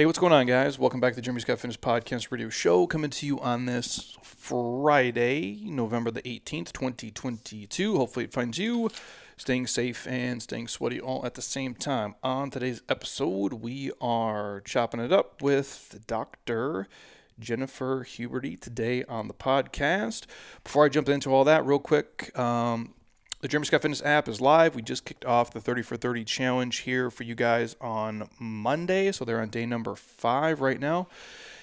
Hey, what's going on, guys? Welcome back to the Jeremy Scott Fitness Podcast Radio Show, coming to you on this Friday, November the 18th, 2022. Hopefully, it finds you staying safe and staying sweaty all at the same time. On today's episode, we are chopping it up with Dr. Jennifer Huberty today on the podcast. Before I jump into all that, real quick, um, the Jeremy Scott Fitness app is live. We just kicked off the 30 for 30 challenge here for you guys on Monday. So they're on day number five right now.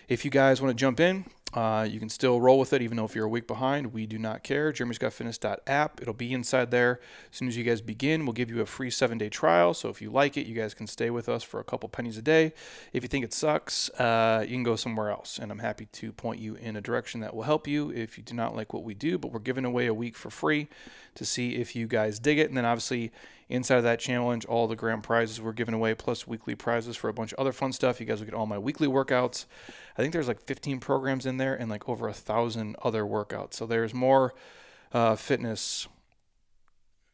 If you guys want to jump in, uh, you can still roll with it, even though if you're a week behind, we do not care. JeremyScottFitness.app. It'll be inside there. As soon as you guys begin, we'll give you a free seven day trial. So if you like it, you guys can stay with us for a couple pennies a day. If you think it sucks, uh, you can go somewhere else. And I'm happy to point you in a direction that will help you if you do not like what we do. But we're giving away a week for free to see if you guys dig it. And then obviously, inside of that challenge, all the grand prizes we're giving away, plus weekly prizes for a bunch of other fun stuff. You guys will get all my weekly workouts. I think there's like 15 programs in there and like over a thousand other workouts. So there's more uh, fitness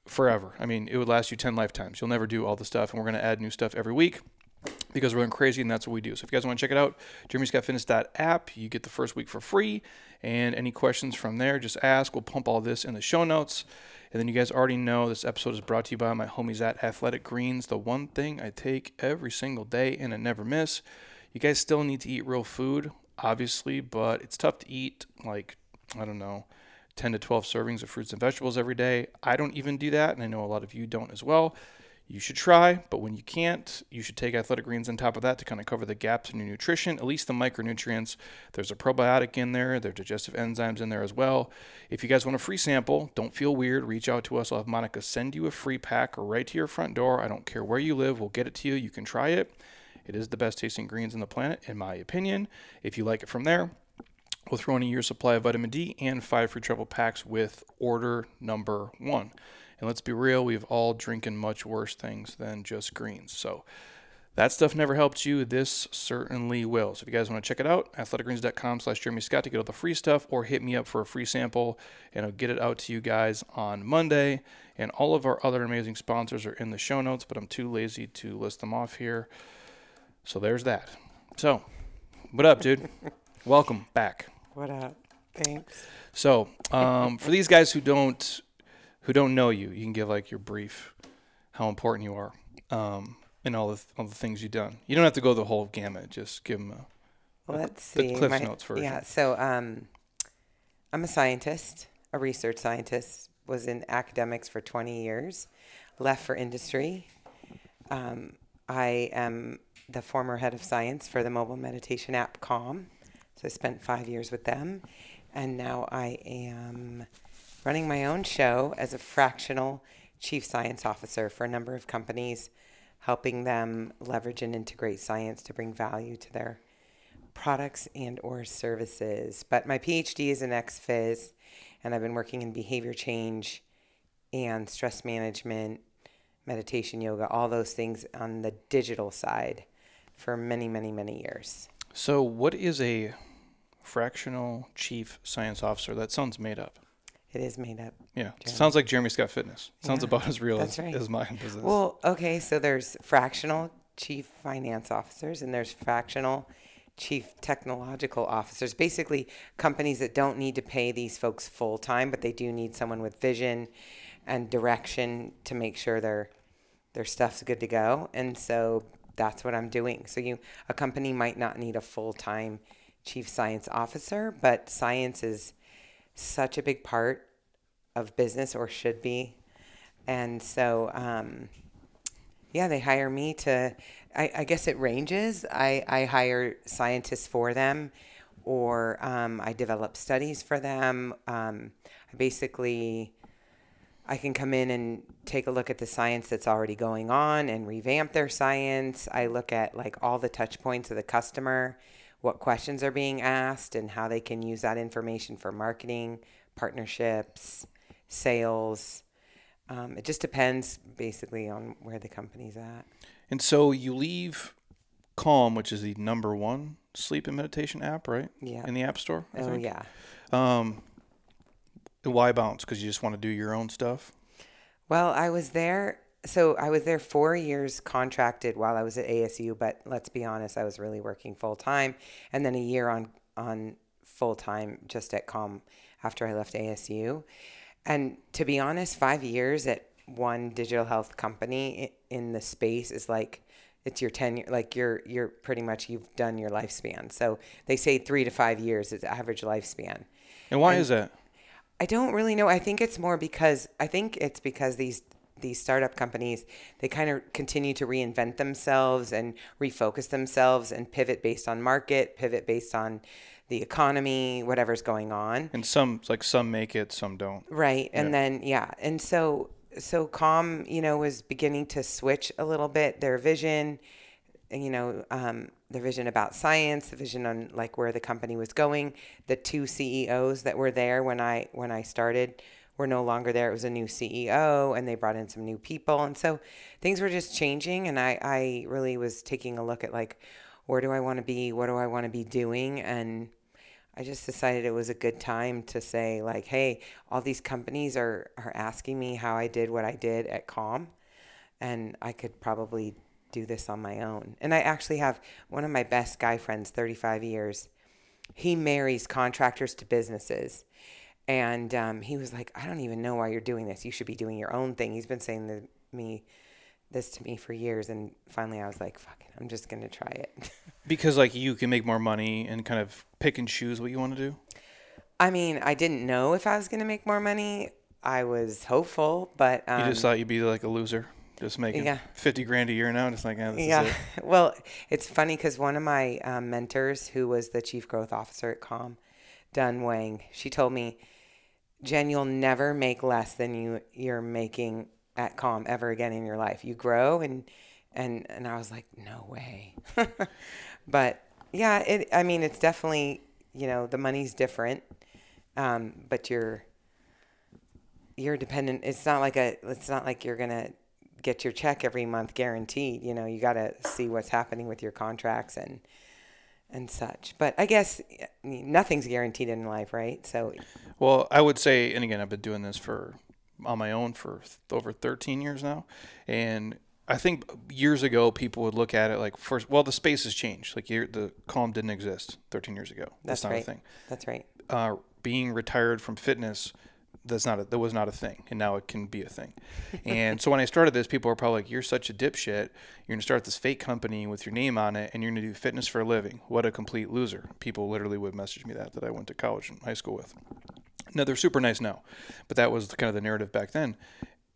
forever. I mean, it would last you 10 lifetimes. You'll never do all the stuff, and we're going to add new stuff every week because we're going crazy and that's what we do. So if you guys want to check it out, jeremyscottfitness.app, you get the first week for free. And any questions from there, just ask. We'll pump all this in the show notes. And then you guys already know this episode is brought to you by my homies at Athletic Greens, the one thing I take every single day and I never miss. You guys still need to eat real food, obviously, but it's tough to eat like, I don't know, 10 to 12 servings of fruits and vegetables every day. I don't even do that, and I know a lot of you don't as well. You should try, but when you can't, you should take athletic greens on top of that to kind of cover the gaps in your nutrition, at least the micronutrients. There's a probiotic in there, there's digestive enzymes in there as well. If you guys want a free sample, don't feel weird, reach out to us. I'll have Monica send you a free pack right to your front door. I don't care where you live, we'll get it to you. You can try it. It is the best tasting greens on the planet, in my opinion. If you like it from there, we'll throw in a year's supply of vitamin D and five free travel packs with order number one. And let's be real, we've all drinking much worse things than just greens. So that stuff never helped you. This certainly will. So if you guys want to check it out, athleticgreens.com slash Jeremy Scott to get all the free stuff or hit me up for a free sample and I'll get it out to you guys on Monday. And all of our other amazing sponsors are in the show notes, but I'm too lazy to list them off here. So there's that. So, what up, dude? Welcome back. What up? Thanks. So, um, for these guys who don't who don't know you, you can give like your brief, how important you are, um, and all the all the things you've done. You don't have to go the whole gamut. Just give them a, let's the see. Cliff My- Notes version. Yeah. So, um, I'm a scientist, a research scientist. Was in academics for 20 years. Left for industry. Um, I am the former head of science for the mobile meditation app Calm. So I spent five years with them, and now I am running my own show as a fractional chief science officer for a number of companies, helping them leverage and integrate science to bring value to their products and or services. But my PhD is in XPhys, and I've been working in behavior change and stress management, meditation, yoga, all those things on the digital side for many, many, many years. So, what is a fractional chief science officer? That sounds made up. It is made up. Yeah, sounds like Jeremy Scott Fitness. Sounds Yeah, about as real as, right. as my business. Well, okay, so there's fractional chief finance officers and there's fractional chief technological officers. Basically, companies that don't need to pay these folks full time, but they do need someone with vision and direction to make sure their their stuff's good to go. And so that's what I'm doing. So you a company might not need a full-time chief science officer, but science is such a big part of business or should be. And so um, yeah, they hire me to, I, I guess it ranges. I, I hire scientists for them or um, I develop studies for them. Um, I basically, I can come in and take a look at the science that's already going on and revamp their science. I look at like all the touch points of the customer, what questions are being asked, and how they can use that information for marketing, partnerships, sales. Um, it just depends basically on where the company's at. and so you leave Calm, which is the number one sleep and meditation app, right? Yeah. In the App Store. I Oh, think? yeah. Um, why bounce? Because you just want to do your own stuff. Well, I was there so I was there four years contracted while I was at ASU, but let's be honest, I was really working full time, and then a year on on full time just at Calm after I left ASU. And to be honest, five years at one digital health company in the space is like it's your tenure like you're you're pretty much you've done your lifespan so they say three to five years is average lifespan and why and is that i don't really know. I think it's more because i think it's because these these startup companies they kind of continue to reinvent themselves and refocus themselves and pivot based on market pivot based on the economy whatever's going on. And some like some make it some don't. Right and yeah. then yeah and so so Calm, you know, was beginning to switch a little bit their vision, you know, um, the vision about science, the vision on like where the company was going. The two CEOs that were there when I when I started were no longer there. It was a new CEO, and they brought in some new people, and so things were just changing. And I I really was taking a look at like where do I want to be, what do I want to be doing, and I just decided it was a good time to say like, hey, all these companies are are asking me how I did what I did at Calm, and I could probably do this on my own. And I actually have one of my best guy friends, 35 years. He marries contractors to businesses. And um, he was like, I don't even know why you're doing this. You should be doing your own thing. He's been saying to me this to me for years. And finally, I was like, fuck it, I'm just going to try it. because, like, you can make more money and kind of pick and choose what you want to do? I mean, I didn't know if I was going to make more money. I was hopeful, but um, you just um, thought you'd be like a loser, just making yeah. fifty grand a year now. and Just like, oh, yeah. It. well, it's funny because one of my um, mentors, who was the chief growth officer at Calm, Dun Wang, she told me, Jen, you'll never make less than you you're making at Calm ever again in your life. You grow and and and I was like, no way. but yeah, it. I mean, it's definitely you know the money's different, um, but you're you're dependent. It's not like a. It's not like you're gonna get your check every month guaranteed. You know, you got to see what's happening with your contracts and and such. But I guess nothing's guaranteed in life, right? So. Well, I would say, and again, I've been doing this for on my own for over 13 years now, and I think years ago people would look at it like first. Well, the space has changed. Like the Calm didn't exist 13 years ago. That's, that's not right. a thing. That's right. Uh, being retired from fitness, that's not a, that was not a thing, and now it can be a thing. and so when I started this, people were probably like, "You're such a dipshit. You're gonna start this fake company with your name on it, and you're gonna do fitness for a living. What a complete loser!" People literally would message me that that I went to college and high school with. Now they're super nice now, but that was kind of the narrative back then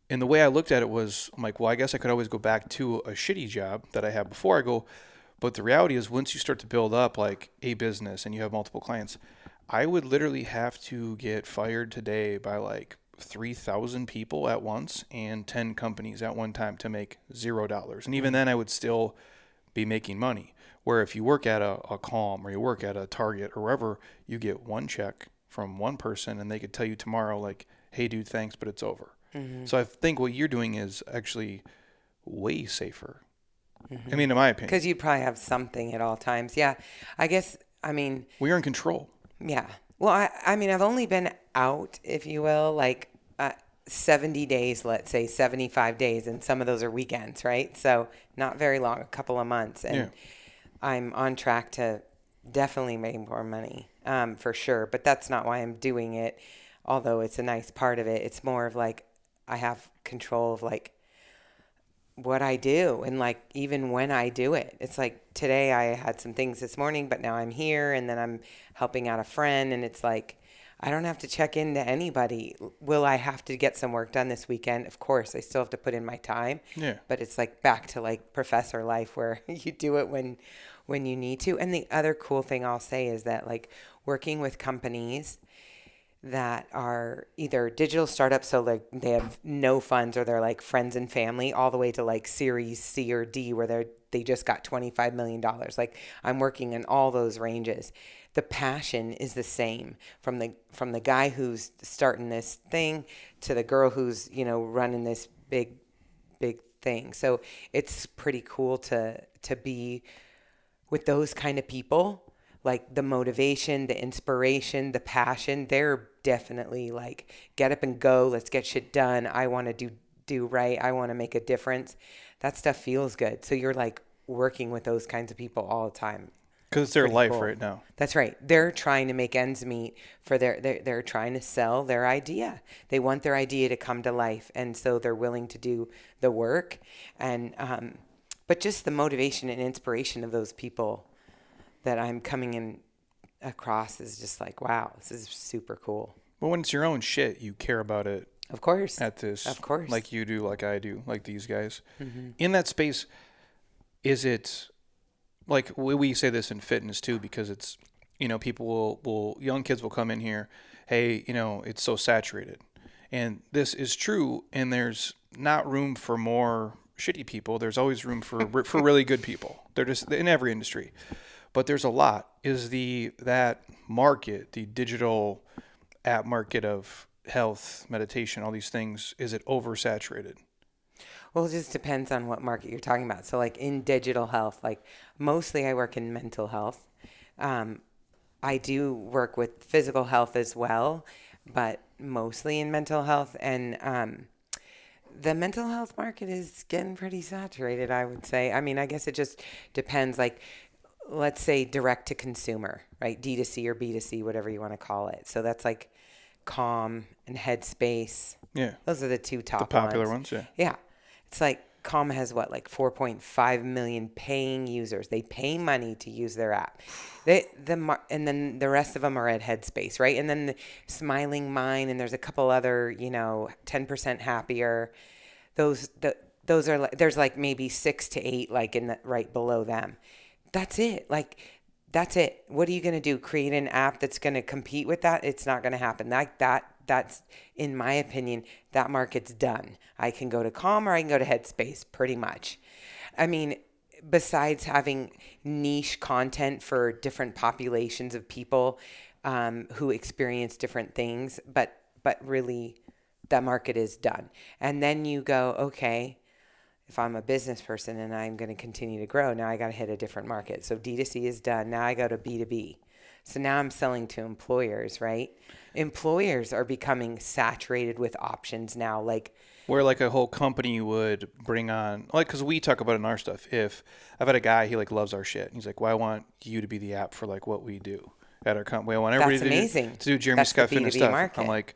and the way I looked at it was, I'm like, well, I guess I could always go back to a shitty job that I had before I go. But the reality is, once you start to build up like a business and you have multiple clients, I would literally have to get fired today by like 3,000 people at once and 10 companies at one time to make zero dollars. And even then, I would still be making money. Where if you work at a, a Calm or you work at a Target or wherever, you get one check from one person and they could tell you tomorrow, like, hey, dude, thanks, but it's over Mm-hmm. So I think what you're doing is actually way safer. Mm-hmm. I mean, in my opinion, because you probably have something at all times. Yeah, I guess. I mean, we are in control. Yeah. Well, I, I mean, I've only been out, if you will, like uh, 70 days, let's say 75 days, and some of those are weekends, right? So not very long, a couple of months, and yeah. I'm on track to definitely make more money um, for sure. But that's not why I'm doing it. Although it's a nice part of it, it's more of like I have control of like what I do and like even when I do it. It's like today I had some things this morning, but now I'm here and then I'm helping out a friend and it's like I don't have to check into anybody. Will I have to get some work done this weekend? Of course, I still have to put in my time. Yeah. But it's like back to like professor life where you do it when when you need to. And the other cool thing I'll say is that like working with companies that are either digital startups, so like they have no funds or they're like friends and family, all the way to like Series C or D where they're they just got twenty five million dollars. Like I'm working in all those ranges. The passion is the same from the from the guy who's starting this thing to the girl who's you know running this big big thing. So it's pretty cool to to be with those kind of people like the motivation, the inspiration, the passion, they're definitely like get up and go, let's get shit done. I want to do do right. I want to make a difference. That stuff feels good. So you're like working with those kinds of people all the time. Because it's their Pretty life cool. right now. That's right. They're trying to make ends meet for their they're, they're trying to sell their idea. They want their idea to come to life and so they're willing to do the work and um but just the motivation and inspiration of those people that I'm coming in across is just like wow, this is super cool. But when it's your own shit, you care about it Of course. at this. Of course. Like you do, like I do, like these guys. Mm-hmm. In that space, is it like we, we say this in fitness too because it's you know people will will young kids will come in here, hey you know it's so saturated, and this is true, and there's not room for more shitty people. There's always room for for really good people. They're just in every industry, but there's a lot. Is the that market the digital app market of health, meditation, all these things, is it oversaturated? Well, it just depends on what market you're talking about. So, like in digital health, like mostly I work in mental health. Um, I do work with physical health as well, but mostly in mental health. And um, the mental health market is getting pretty saturated, I would say. I mean, I guess it just depends. Like, let's say direct to consumer, right? D2C or B2C, whatever you want to call it. So that's like Calm and Headspace. Yeah, Those are the two top the popular ones. ones. Yeah. Yeah. It's like Calm has what, like 4.5 million paying users. They pay money to use their app. They, the and then the rest of them are at Headspace, right? And then the Smiling Mind, and there's a couple other, you know, 10% happier. Those the those are like there's like maybe six to eight like in the right below them. That's it. Like that's it. What are you going to do? Create an app that's going to compete with that? It's not going to happen. Like that that's in my opinion that market's done. I can go to Calm or I can go to Headspace pretty much. I mean, besides having niche content for different populations of people um, who experience different things, but but really that market is done. And then you go, okay, if I'm a business person and I'm going to continue to grow, now I got to hit a different market. So D2C is done. Now I go to B2B. So now I'm selling to employers, right? Employers are becoming saturated with options now. Like, where like a whole company would bring on like because we talk about in our stuff if i've had a guy he like loves our shit and he's like well i want you to be the app for like what we do at our company i want everybody That's to, amazing. Do, to do jeremy That's scott fitness B2B stuff market. i'm like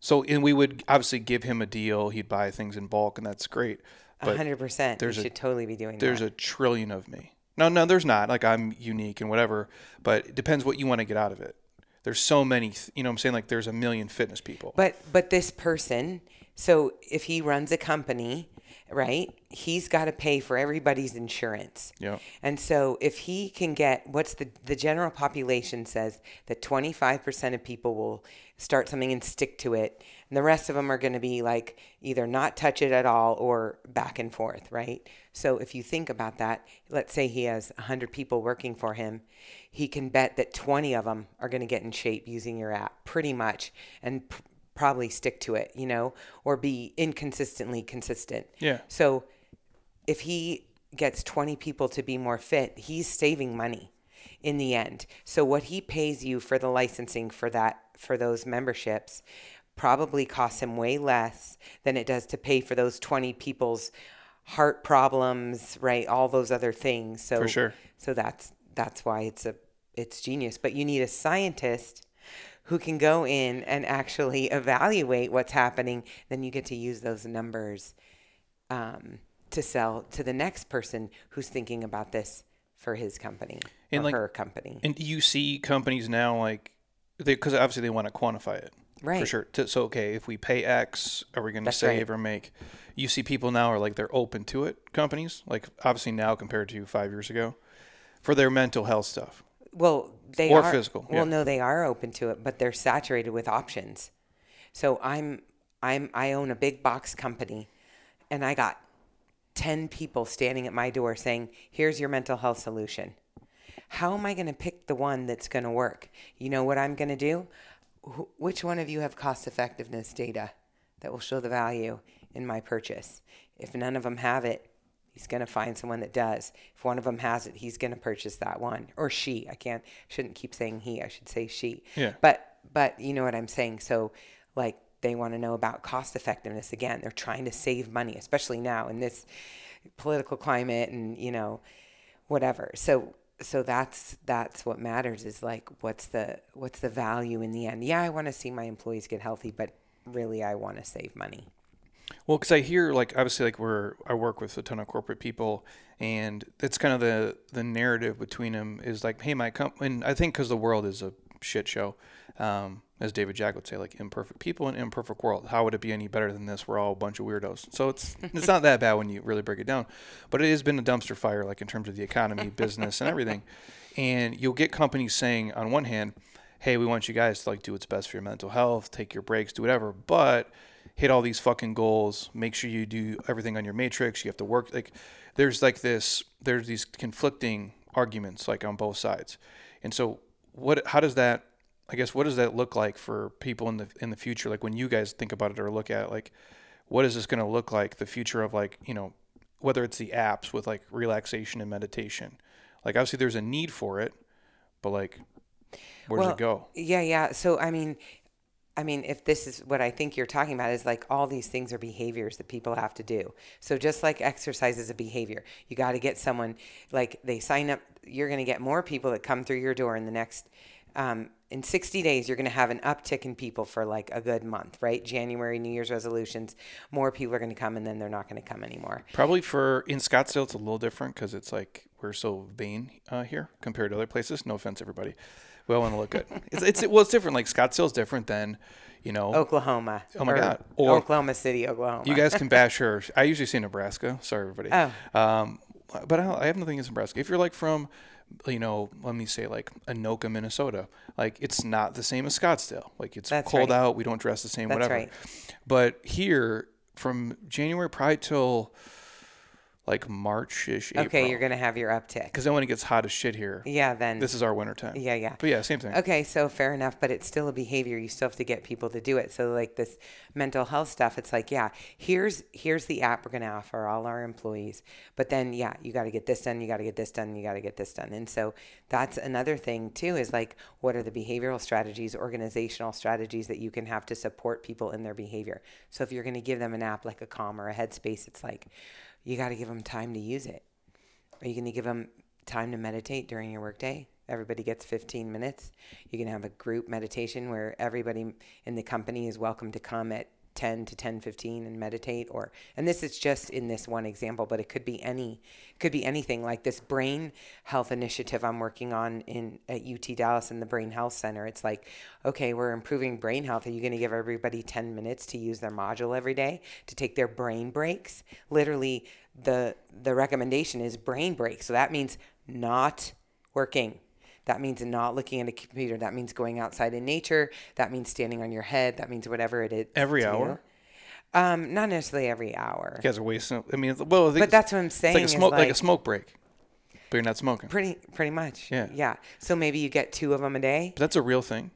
so and we would obviously give him a deal he'd buy things in bulk and that's great 100%. You there's a- should totally be doing that. there's that. a trillion of me no no there's not like i'm unique and whatever but it depends what you want to get out of it there's so many th- you know what i'm saying like there's a million fitness people But but this person, so if he runs a company, right? He's got to pay for everybody's insurance. Yeah. And so if he can get what's the the general population says that 25% of people will start something and stick to it, and the rest of them are going to be like either not touch it at all or back and forth, right? So if you think about that, let's say he has 100 people working for him, he can bet that 20 of them are going to get in shape using your app pretty much and probably stick to it, you know, or be inconsistently consistent. Yeah. So if he gets 20 people to be more fit, he's saving money in the end. So what he pays you for the licensing for that for those memberships probably costs him way less than it does to pay for those 20 people's heart problems, right? All those other things. So For sure. so that's that's why it's a it's genius, but you need a scientist who can go in and actually evaluate what's happening. Then you get to use those numbers um, to sell to the next person who's thinking about this for his company And or like- her company. And do you see companies now like they because obviously they want to quantify it for sure. So okay, if we pay X, are we going to save right. or make? You see people now are like they're open to it. Companies like obviously now compared to five years ago, for their mental health stuff. Well, they Or are physical, Well, yeah. no, they are open to it, but they're saturated with options. So I'm I'm I own a big box company, and I got ten people standing at my door saying, "Here's your mental health solution." How am I going to pick the one that's going to work? You know what I'm going to do? Wh- Which one of you have cost effectiveness data that will show the value in my purchase? If none of them have it, he's going to find someone that does. If one of them has it, he's going to purchase that one or she. I can't shouldn't keep saying he. I should say she. Yeah. But but you know what I'm saying. So like they want to know about cost effectiveness again. They're trying to save money, especially now in this political climate and, you know, whatever. So so that's that's what matters is like what's the what's the value in the end. Yeah, I want to see my employees get healthy, but really I want to save money. Well, because I hear like obviously like we're I work with a ton of corporate people, and it's kind of the the narrative between them is like, hey, my company. And I think because the world is a shit show, um, as David Jack would say, like imperfect people in imperfect world. How would it be any better than this? We're all a bunch of weirdos. So it's it's not that bad when you really break it down, but it has been a dumpster fire, like in terms of the economy, business, and everything. And you'll get companies saying on one hand, hey, we want you guys to like do what's best for your mental health, take your breaks, do whatever, but hit all these fucking goals. Make sure you do everything on your matrix. You have to work like there's like this there's these conflicting arguments like on both sides. And so what how does that I guess what does that look like for people in the in the future like when you guys think about it or look at it like what is this going to look like the future of like, you know, whether it's the apps with like relaxation and meditation. Like obviously there's a need for it, but like where does Well, it go? Yeah, yeah. So I mean, I mean, if this is what I think you're talking about, is like all these things are behaviors that people have to do. So just like exercise is a behavior, you got to get someone like they sign up. You're going to get more people that come through your door in the next. Um, in 60 days, you're going to have an uptick in people for like a good month, right? January, New Year's resolutions, more people are going to come, and then they're not going to come anymore. Probably for in Scottsdale, it's a little different because it's like we're so vain uh, here compared to other places. No offense, everybody. We all want to look good. It's, it's well, it's different. Like Scottsdale's different than you know. Oklahoma. Oh my God. Or- Oklahoma City, Oklahoma. You guys can bash her. I usually say Nebraska. Sorry, everybody. Oh. Um, but I, I have nothing against Nebraska. If you're like from, you know, let me say like Anoka, Minnesota, like it's not the same as Scottsdale. Like it's That's cold right. out. We don't dress the same. That's whatever. right. But here, from January probably till like March-ish, okay, you're to have your uptick. Because then when it gets hot as shit here, Yeah, then. this is our winter time. yeah, yeah. But yeah, same thing. Okay, so fair enough, but it's still a behavior. You still have to get people to do it. So like this mental health stuff, it's like, yeah, here's here's the app we're gonna offer all our employees. But then yeah, you gotta get this done, you gotta get this done, you gotta get this done. And so that's another thing too, is like what are the behavioral strategies, organizational strategies that you can have to support people in their behavior. So if you're gonna give them an app like a Calm or a Headspace, it's like you gotta give them time to use it. Are you going to give them time to meditate during your workday? Everybody gets 15 minutes. You can have a group meditation where everybody in the company is welcome to come at 10 to 10:15 and meditate or and this is just in this one example but it could be any could be anything like this brain health initiative I'm working on in at UT Dallas in the Brain Health Center. It's like okay we're improving brain health. Are you going to give everybody 10 minutes to use their module every day to take their brain breaks? Literally the the recommendation is brain break. So that means not working that means not looking at a computer. That means going outside in nature. That means standing on your head. That means whatever it is. Every hour? you. Um, not necessarily every hour. You guys are wasting. I mean, well, I But that's what I'm it's saying. like a smoke, like, a smoke break, but you're not smoking. Pretty, pretty much. Yeah. Yeah. So maybe you get two of them a day. But that's a real thing.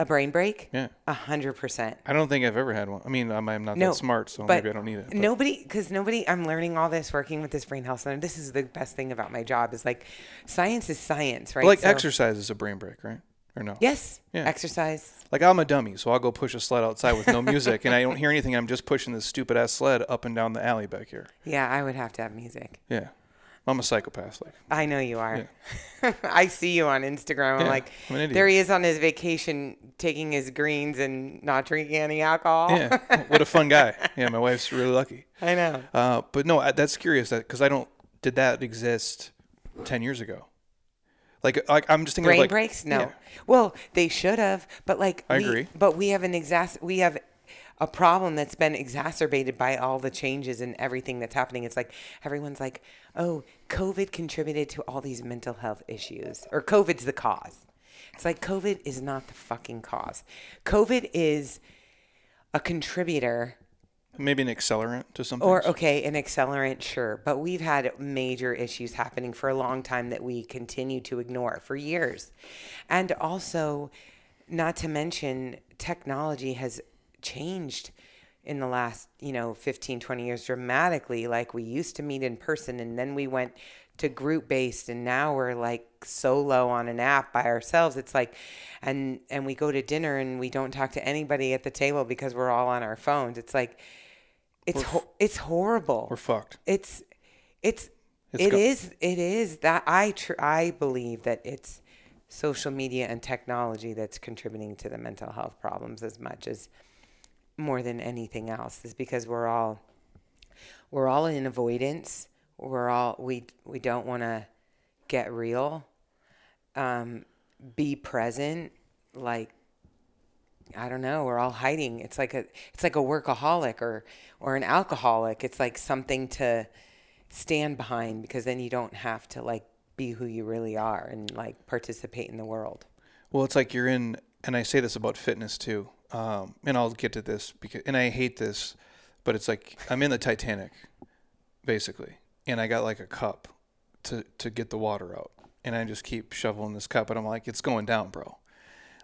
A brain break. Yeah. A hundred percent. I don't think I've ever had one. I mean, I'm, I'm not No, that smart, so maybe I don't need it. but- Nobody, because nobody, I'm learning all this working with this brain health center. This is the best thing about my job is like, science is science, right? But like So- exercise is a brain break, right? Or no? Yes. Yeah. Exercise. Like I'm a dummy, so I'll go push a sled outside with no music, and I don't hear anything. I'm just pushing this stupid ass sled up and down the alley back here. Yeah, I would have to have music. Yeah, I'm a psychopath. Like I know you are. I see you on Instagram. I'm Yeah, like, I'm there he is on his vacation, taking his greens and not drinking any alcohol. yeah, what a fun guy. Yeah, my wife's really lucky. I know. Uh, but no, I- that's curious that because I don't. Did that exist ten years ago? Like, like I'm just thinking of like, breaks? No. Yeah. Well, they should have, but like, I we- agree. But we have an exas- we have a problem that's been exacerbated by all the changes and everything that's happening. It's like everyone's like, oh, COVID contributed to all these mental health issues, or COVID's the cause. It's like COVID is not the fucking cause. COVID is a contributor Maybe an accelerant to something. or okay, an accelerant, sure, but we've had major issues happening for a long time that we continue to ignore for years. And also, not to mention, technology has changed in the last, you know, 15, 20 years dramatically. Like we used to meet in person and then we went to group based and now we're like solo on an app by ourselves it's like and and we go to dinner and we don't talk to anybody at the table because we're all on our phones it's like it's ho- it's horrible We're fucked. it's it's It's it go- is it is that I tr- I believe that it's social media and technology that's contributing to the mental health problems as much as more than anything else is because we're all we're all in avoidance we're all we we don't want to get real um be present like I don't know. We're all hiding. It's like a it's like a workaholic or or an alcoholic. It's like something to stand behind because then you don't have to like be who you really are and like participate in the world. Well, it's like you're in, and I say this about fitness too. Um, and I'll get to this because, and I hate this, but it's like I'm in the Titanic, basically, and I got like a cup to to get the water out, and I just keep shoveling this cup, and I'm like, it's going down, bro.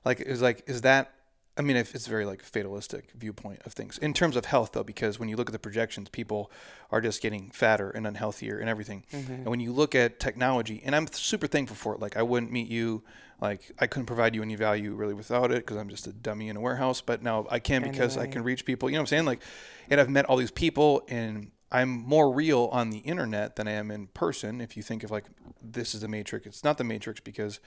Like it's like is that? I mean, if it's very like fatalistic viewpoint of things in terms of health, though, because when you look at the projections, people are just getting fatter and unhealthier and everything. Mm-hmm. And when you look at technology, and I'm super thankful for it. Like I wouldn't meet you, like I couldn't provide you any value really without it because I'm just a dummy in a warehouse. But now I can because I can reach people. You know what I'm saying? Like, and I've met all these people, and I'm more real on the internet than I am in person. If you think of like this is the Matrix, it's not the Matrix because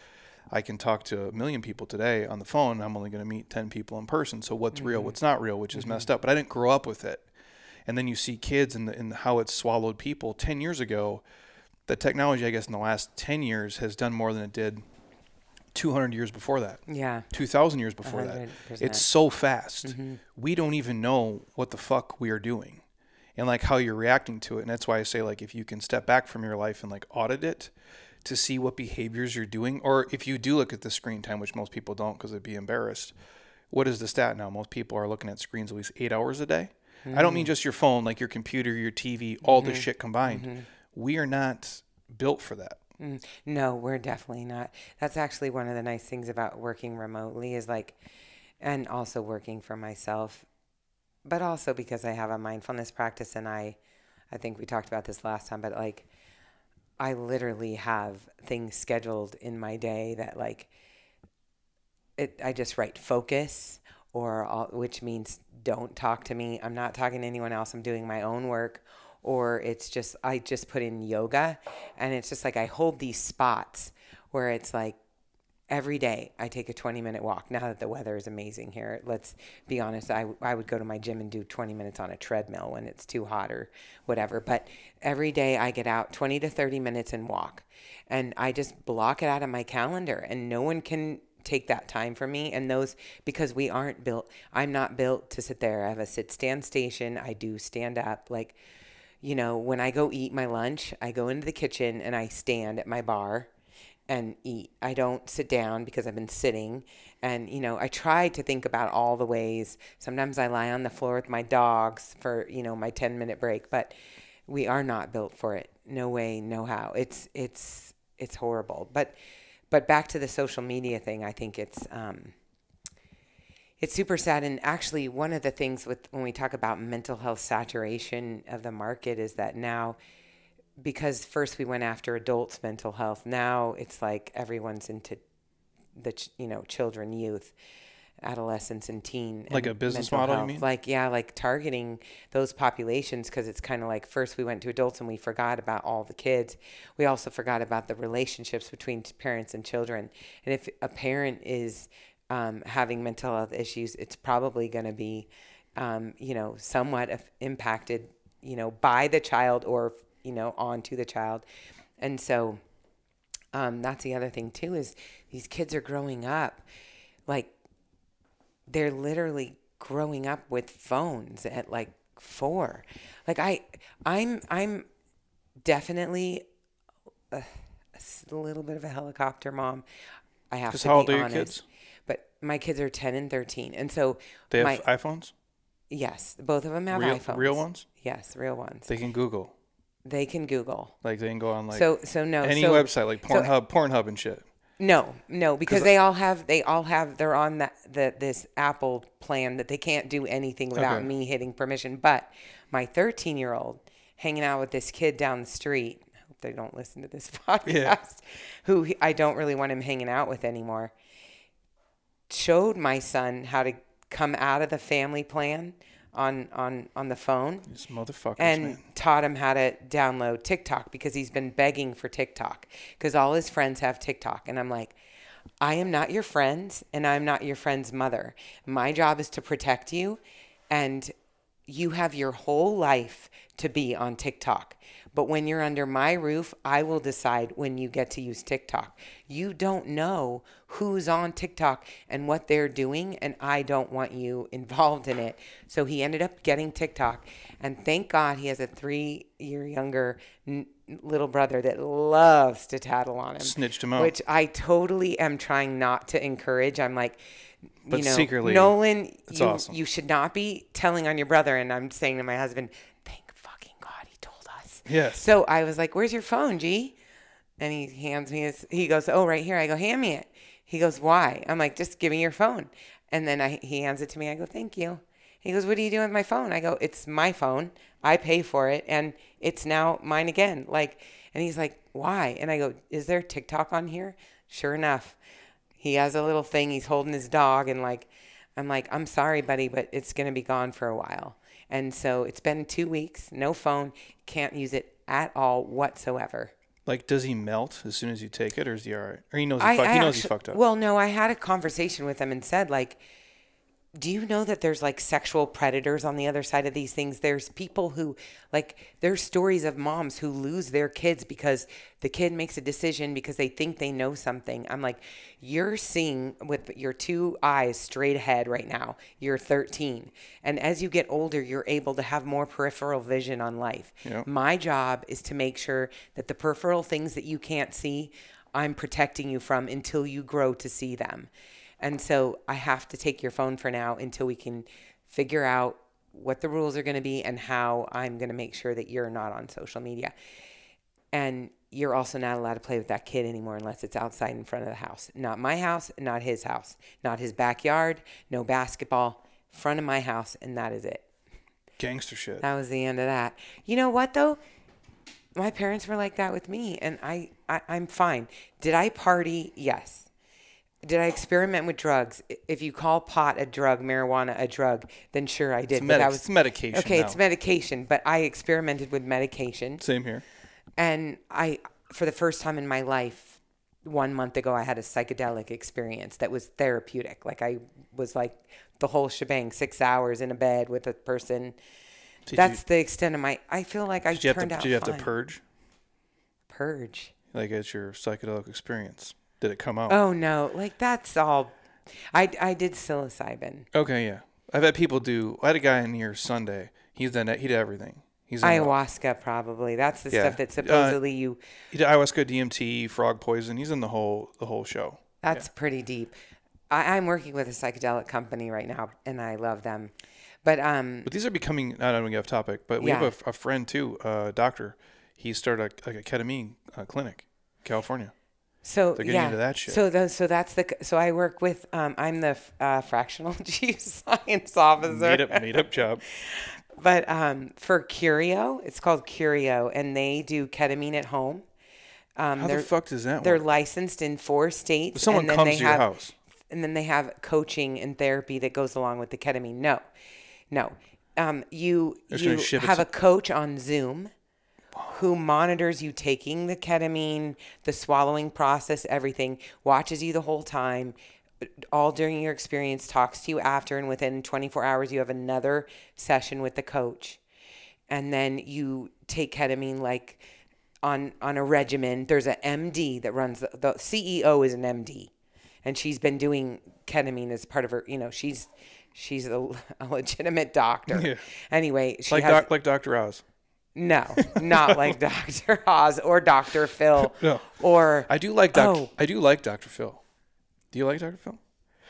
I can talk to a million people today on the phone. I'm only going to meet 10 people in person. So what's real, what's not real, which is messed up. But I didn't grow up with it. And then you see kids and, the, and how it's swallowed people. 10 years ago, the technology, I guess, in the last 10 years has done more than it did 200 years before that. Yeah. 2,000 years before that. 100%. It's so fast. We don't even know what the fuck we are doing and like how you're reacting to it. And that's why I say, like, if you can step back from your life and like audit it to see what behaviors you're doing, or if you do look at the screen time, which most people don't because they'd be embarrassed. What is the stat now? Most people are looking at screens at least eight hours a day. I don't mean hmm. just your phone, like your computer, your TV, all this mm-hmm. shit combined. Mm-hmm. We are not built for that. Mm, No, we're definitely not. That's actually one of the nice things about working remotely is like, and also working for myself, but also because I have a mindfulness practice and I, I think we talked about this last time, but like, I literally have things scheduled in my day that like, it, I just write focus or all, which means don't talk to me. I'm not talking to anyone else. I'm doing my own work or it's just I just put in yoga and it's just like I hold these spots where it's like every day I take a 20 minute walk. Now that the weather is amazing here, let's be honest, I, I would go to my gym and do 20 minutes on a treadmill when it's too hot or whatever. But every day I get out 20 to 30 minutes and walk. And I just block it out of my calendar and no one can take that time from me and those because we aren't built i'm not built to sit there i have a sit stand station i do stand up like you know when i go eat my lunch i go into the kitchen and i stand at my bar and eat. I don't sit down because i've been sitting. And you know i try to think about all the ways. Sometimes i lie on the floor with my dogs for you know my 10 minute break but we are not built for it. No way no how. It's it's it's horrible. But but back to the social media thing i think it's um it's super sad. And actually one of the things with when we talk about mental health saturation of the market is that now because first we went after adults mental health. Now it's like everyone's into the ch- you know children youth adolescents and teen Like and a business model, you mean? like yeah like targeting those populations because it's kind of like first we went to adults and we forgot about all the kids. We also forgot about the relationships between parents and children. And if a parent is um, having mental health issues it's probably going to be um, you know somewhat impacted you know by the child or you know on to the child. And so um, that's the other thing too is these kids are growing up like they're literally growing up with phones at like four. Like i i'm i'm definitely a little bit of a helicopter mom i have to how old be are your honest. kids? but my kids are 10 and 13 and so They have my iPhones, yes both of them have real, iphones. real ones. yes real ones. They can Google, they can google like they can go on like so so no any so, website, like so- Pornhub, Pornhub and shit. No, no, because they all have they all have they're on that the this Apple plan that they can't do anything without Okay. me hitting permission. But my 13 year old hanging out with this kid down the street, I hope they don't listen to this podcast, who he- I don't really want him hanging out with anymore, showed my son how to come out of the family plan on on on the phone These motherfuckers, and man. taught him how to download TikTok because he's been begging for TikTok because all his friends have TikTok. And I'm like, I am not your friends and I'm not your friend's mother. My job is to protect you and you have your whole life to be on TikTok. But when you're under my roof, I will decide when you get to use TikTok. You don't know who's on TikTok and what they're doing, and I don't want you involved in it. So he ended up getting TikTok. And thank God he has a three year younger n- little brother that loves to tattle on him. Snitched him out. Which I totally am trying not to encourage. I'm like, But you know, secretly, Nolan, you, awesome. you should not be telling on your brother. And I'm saying to my husband, thank fucking God he told us. Yes. So I was like, where's your phone, G? And he hands me his, he goes, oh, right here. I go, hand me it. He goes, why? I'm like, just give me your phone. And then I, he hands it to me. I go, thank you. He goes, what are you doing with my phone? I go, it's my phone. I pay for it. And it's now mine again. Like, and he's like, why? And I go, is there TikTok on here? Sure enough, he has a little thing. He's holding his dog. And like, I'm like, I'm sorry, buddy, but it's going to be gone for a while. And so it's been two weeks, no phone, can't use it at all whatsoever. Like, does he melt as soon as you take it, or is he all right? Or he knows he, I, fuck, I he knows he fucked up. Well, no, I had a conversation with him and said, like, do you know that there's like sexual predators on the other side of these things? There's people who, like, there's stories of moms who lose their kids because the kid makes a decision because they think they know something. I'm like, you're seeing with your two eyes straight ahead right now. You're 13. And as you get older, you're able to have more peripheral vision on life. Yep. My job is to make sure that the peripheral things that you can't see, I'm protecting you from until you grow to see them. And so I have to take your phone for now until we can figure out what the rules are going to be and how I'm going to make sure that you're not on social media. And you're also not allowed to play with that kid anymore unless it's outside in front of the house. Not my house, not his house, not his backyard, no basketball, front of my house, and that is it. Gangster shit. That was the end of that. You know what though? My parents were like that with me, and I, I I'm fine. Did I party? Yes. Did I experiment with drugs? If you call pot a drug, marijuana a drug, then sure I did. but medic- that was it's medication Okay, now. it's medication, but I experimented with medication, Same here. and I, for the first time in my life, one month ago, I had a psychedelic experience that was therapeutic. Like I was like the whole shebang, six hours in a bed with a person. Did That's you, the extent of my. I feel like I have to? turned out Did you have fine. to purge? Purge. Like, as your psychedelic experience, did it come out? Oh no, like that's all. I I did psilocybin. Okay, yeah. I've had people do. I had a guy in here Sunday. He's done. He did everything. He's Ayahuasca, probably. That's the Yeah. stuff that Uh, supposedly you. He did ayahuasca, DMT, frog poison. He's in the whole the whole show. That's pretty deep. I, I'm working with a psychedelic company right now, and I love them. But um, But these are becoming. I don't want to get off topic, but we Yeah. have a, a friend too, a doctor. He started a, like a ketamine uh, clinic, California. So They're getting yeah. into that shit. So those, so that's the. So I work with. Um, I'm the uh, fractional chief science officer. Made up, made up job. But um, for Curio, it's called Curio, and they do ketamine at home. Um, How the they're fuck does that they're work? licensed in four states. If someone and then comes they to your have, house. and then they have coaching and therapy that goes along with the ketamine. No, no. Um, you you gonna ship it have a coach on Zoom who monitors you taking the ketamine, the swallowing process, everything, watches you the whole time, all during your experience, talks to you after, and within 24 hours, you have another session with the coach. And then you take ketamine like on on a regimen. There's a MD that runs the, the CEO is an MD, and she's been doing ketamine as part of her. You know, she's she's a, a legitimate doctor. Yeah. Anyway, she Like has doc, like Doctor Oz. No, not like Dr. Oz or Dr. Phil No. or I do like Doctor. Oh. I do like Doctor Phil. Do you like Doctor Phil?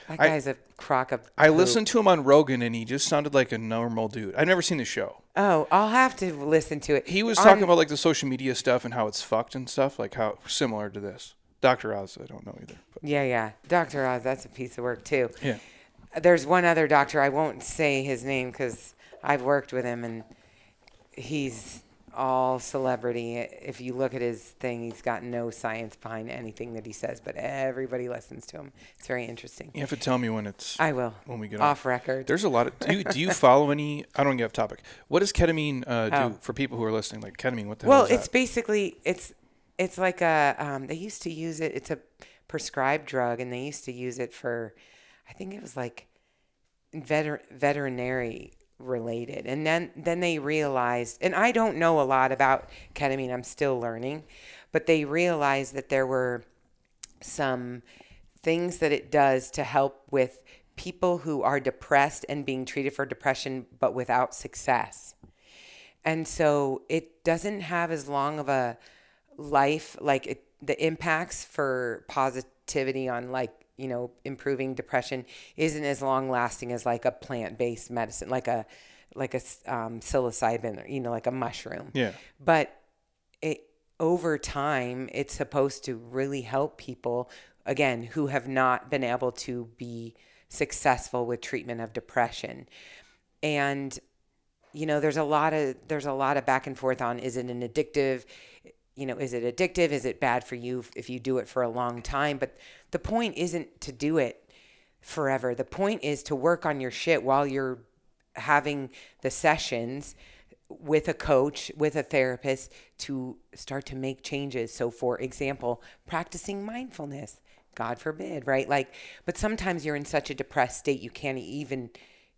that guy's a crock of. I poop. listened to him on Rogan, and he just sounded like a normal dude. I've never seen the show. Oh, I'll have to listen to it. He was On- talking about like the social media stuff and how it's fucked and stuff, like how similar to this. Doctor Oz, I don't know either. But Yeah, yeah, Dr. Oz. That's a piece of work too. yeah, There's one other doctor. I won't say his name because I've worked with him and he's all celebrity. If you look at his thing, he's got no science behind anything that he says, but everybody listens to him. It's very interesting. You have to tell me when it's I will. when we get off record. There's a lot of. Do you, do you follow any? I don't get off topic. What does ketamine uh, do Oh. for people who are listening? Like ketamine, what the well, hell is it's that? basically it's it's like a um, they used to use it. It's a prescribed drug, and they used to use it for, I think it was like veter- veterinary related. And then then they realized and I don't know a lot about ketamine I'm still learning but they realized that there were some things that it does to help with people who are depressed and being treated for depression but without success. And so it doesn't have as long of a life like it, the impacts for positivity on like you know improving depression isn't as long lasting as like a plant-based medicine like a like a um, psilocybin or you know like a mushroom. Yeah. but it over time it's supposed to really help people again who have not been able to be successful with treatment of depression. And you know there's a lot of there's a lot of back and forth on is it an addictive you know is it addictive? Is it bad for you if you do it for a long time? But the point isn't to do it forever the point is to work on your shit while you're having the sessions with a coach with a therapist to start to make changes so for example practicing mindfulness god forbid right like but sometimes you're in such a depressed state you can't even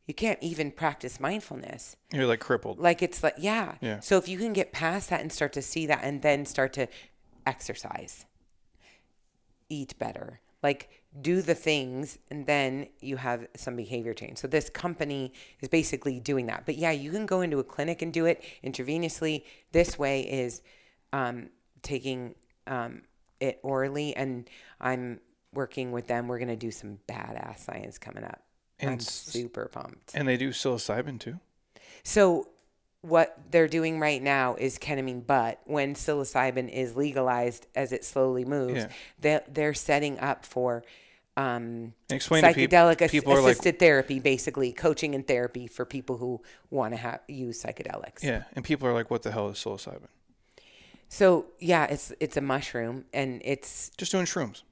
you can't even practice mindfulness You're like crippled. like it's like yeah. Yeah. So if you can get past that and start to see that and then start to exercise, eat better, like do the things and then you have some behavior change. So this company is basically doing that. But yeah, you can go into a clinic and do it intravenously. This way is um, taking um, it orally and I'm working with them. We're going to do some badass science coming up. I'm And super pumped. And they do psilocybin too. So what they're doing right now is ketamine, but when psilocybin is legalized as it slowly moves, Yeah. they're, they're setting up for um, And explain to peop- psychedelic ass- people are like, assisted therapy, basically coaching and therapy for people who want to ha- use psychedelics. yeah, and people are like, what the hell is psilocybin? So yeah, it's it's a mushroom and it's Just doing shrooms.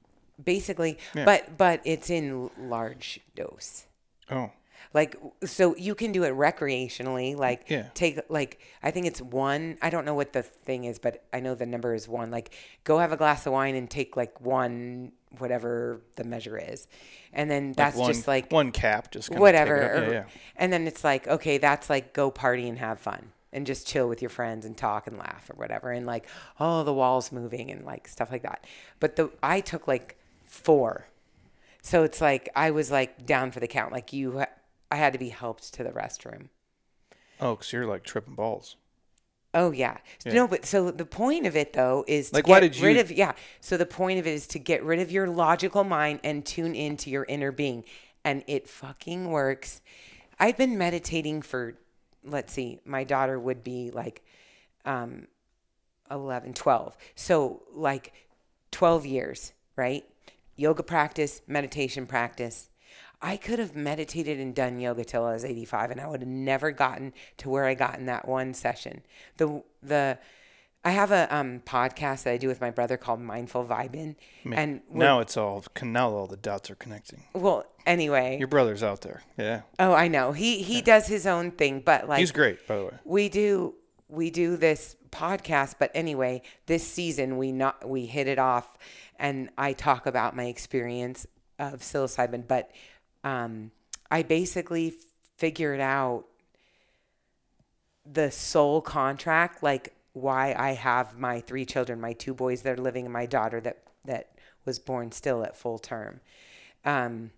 basically, Yeah. but but it's in large dose. Oh, like so you can do it recreationally like Yeah. take like i think it's one i don't know what the thing is but i know the number is one. Like go have a glass of wine and take like one whatever the measure is. And then that's one, just like one cap, just whatever. or- Yeah, yeah. and then it's like okay that's like go party and have fun and just chill with your friends and talk and laugh or whatever. And like oh the walls moving and like stuff like that. But the i took like four. So it's like i was like down for the count. Like you i had to be helped to the restroom Oh, because you're like tripping balls. Oh yeah. Yeah. No, but so the point of it though is to Like, get why did rid you- of yeah. So the point of it is to get rid of your logical mind and tune into your inner being, and it fucking works. I've been meditating for, let's see, my daughter would be like, um, 11, 12. So like 12 years, right? Yoga practice, meditation practice. I could have meditated and done yoga till I was 85 and I would have never gotten to where I got in that one session. The the I have a um, podcast that I do with my brother called Mindful Vibin and Now it's all now all the dots are connecting. well anyway. Your brother's out there. Yeah, oh, I know. He he does his own thing, but like he's great, by the way. we do we do this podcast but anyway this season we not we hit it off and i talk about my experience of psilocybin but um, i basically figured out the soul contract like why i have my three children my two boys that are living and my daughter that that was born still at full term. Um,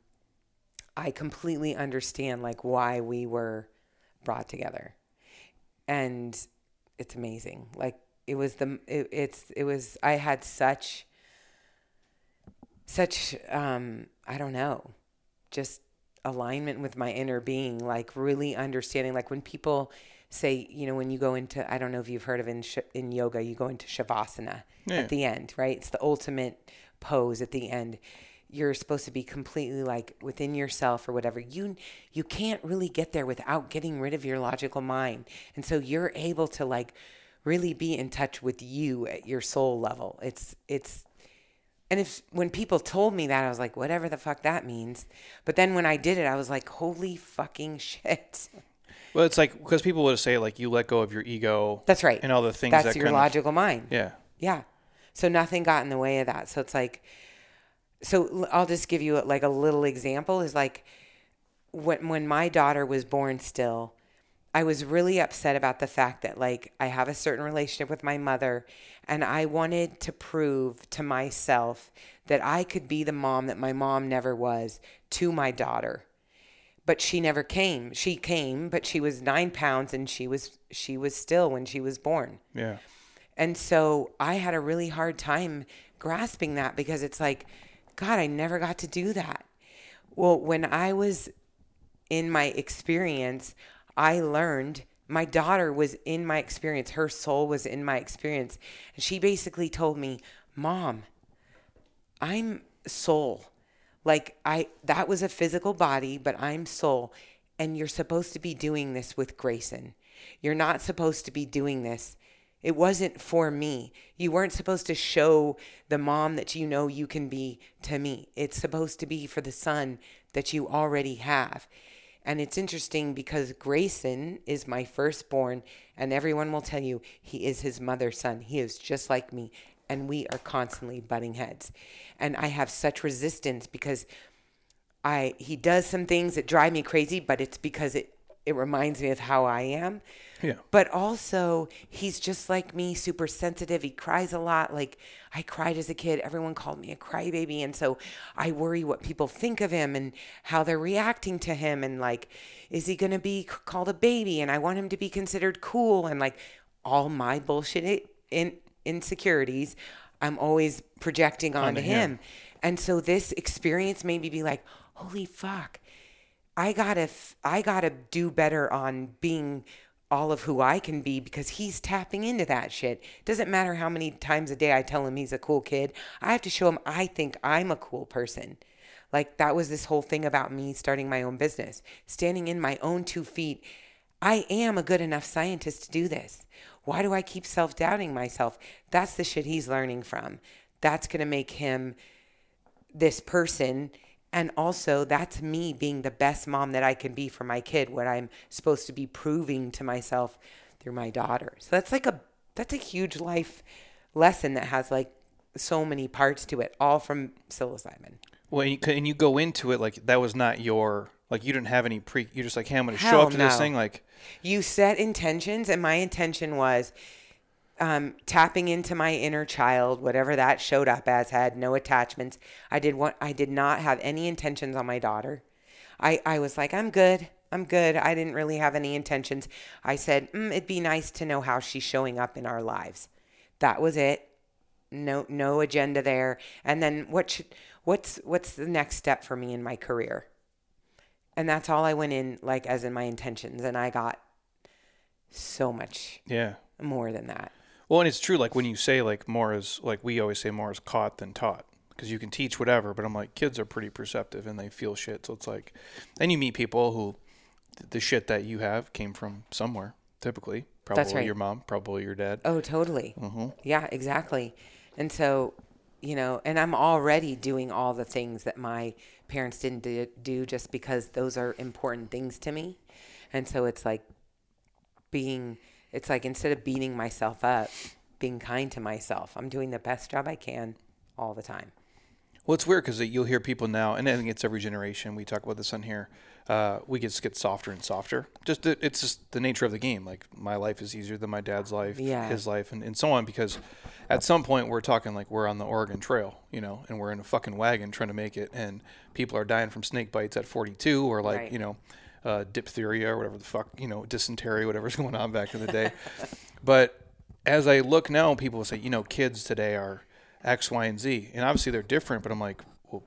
i completely understand like why we were brought together. And it's amazing. Like it was the it, it's it was I had such such um I don't know, just alignment with my inner being, like really understanding like when people say, you know, when you go into I don't know if you've heard of in sh- in yoga, you go into shavasana Yeah. at the end, right? It's the ultimate pose at the end. You're supposed to be completely like within yourself or whatever. You you can't really get there without getting rid of your logical mind. And so you're able to like really be in touch with you at your soul level. It's it's and if when people told me that, I was like, whatever the fuck that means. But then when I did it, I was like, holy fucking shit. Well, it's like because people would say like you let go of your ego. That's right. And all the things that That's that your logical mind. Yeah. Yeah. So nothing got in the way of that. So it's like, so I'll just give you like a little example is like when, when my daughter was born still, I was really upset about the fact that like I have a certain relationship with my mother and I wanted to prove to myself that I could be the mom that my mom never was to my daughter. But she never came. She came, but she was nine pounds and she was she was still when she was born. Yeah. And so I had a really hard time grasping that because it's like, God, I never got to do that. Well, when I was in my experience, I learned my daughter was in my experience. Her soul was in my experience. And she basically told me, Mom, I'm soul. Like I that was a physical body, but I'm soul. And you're supposed to be doing this with Grayson. You're not supposed to be doing this. It wasn't for me. You weren't supposed to show the mom that you know you can be to me. It's supposed to be for the son that you already have. And it's interesting because Grayson is my firstborn, and everyone will tell you he is his mother's son. He is just like me, and we are constantly butting heads. And I have such resistance because I he does some things that drive me crazy, but it's because it it reminds me of how I am. Yeah. But also, he's just like me, super sensitive. He cries a lot. Like I cried as a kid. Everyone called me a crybaby, and so I worry what people think of him and how they're reacting to him, and like, is he gonna be called a baby? And I want him to be considered cool, and like all my bullshit in insecurities, I'm always projecting onto, him. him. And so this experience made me be like, holy fuck. I gotta, I gotta do better on being all of who I can be because he's tapping into that shit. Doesn't matter how many times a day I tell him he's a cool kid. I have to show him I think I'm a cool person. Like that was this whole thing about me starting my own business, standing in my own two feet. I am a good enough scientist to do this. Why do I keep self doubting myself? That's the shit he's learning from. That's going to make him this person. And also, that's me being the best mom that I can be for my kid, what I'm supposed to be proving to myself through my daughter. So that's like a that's a huge life lesson that has like so many parts to it, all from psilocybin. Well, and you, and you go into it like that was not your like you didn't have any pre. You're just like, hey, I'm going to show up to this thing like, You set intentions, and my intention was um, tapping into my inner child, whatever that showed up as. Had no attachments. I did want. I did not have any intentions on my daughter. I I was like, I'm good. I'm good. I didn't really have any intentions. I said, mm, it'd be nice to know how she's showing up in our lives. That was it. No no agenda there. And then what should what's what's the next step for me in my career? And that's all I went in like as in my intentions and I got so much yeah. more than that. Well, and it's true. Like when you say like more is like we always say more is caught than taught because you can teach whatever, but I'm like kids are pretty perceptive and they feel shit. So it's like, and you meet people who the shit that you have came from somewhere. Typically, probably That's right. your mom, probably your dad. Oh, totally. Mm-hmm. Yeah, exactly. And so, you know, and I'm already doing all the things that my parents didn't do, do just because those are important things to me. And so it's like being, it's like instead of beating myself up, being kind to myself, I'm doing the best job I can all the time. Well, it's weird because you'll hear people now, and I think it's every generation. We talk about this on here. Uh, we just get softer and softer. Just it's just the nature of the game. Like my life is easier than my dad's life, Yeah. his life, and, and so on. Because at some point we're talking like we're on the Oregon Trail, you know, and we're in a fucking wagon trying to make it, and people are dying from snake bites at 42, or like Right. you know, uh, diphtheria or whatever the fuck, you know, dysentery, whatever's going on back in the day. but as I look now, people will say, you know, kids today are X, Y, and Z, and obviously they're different. But I'm like, well,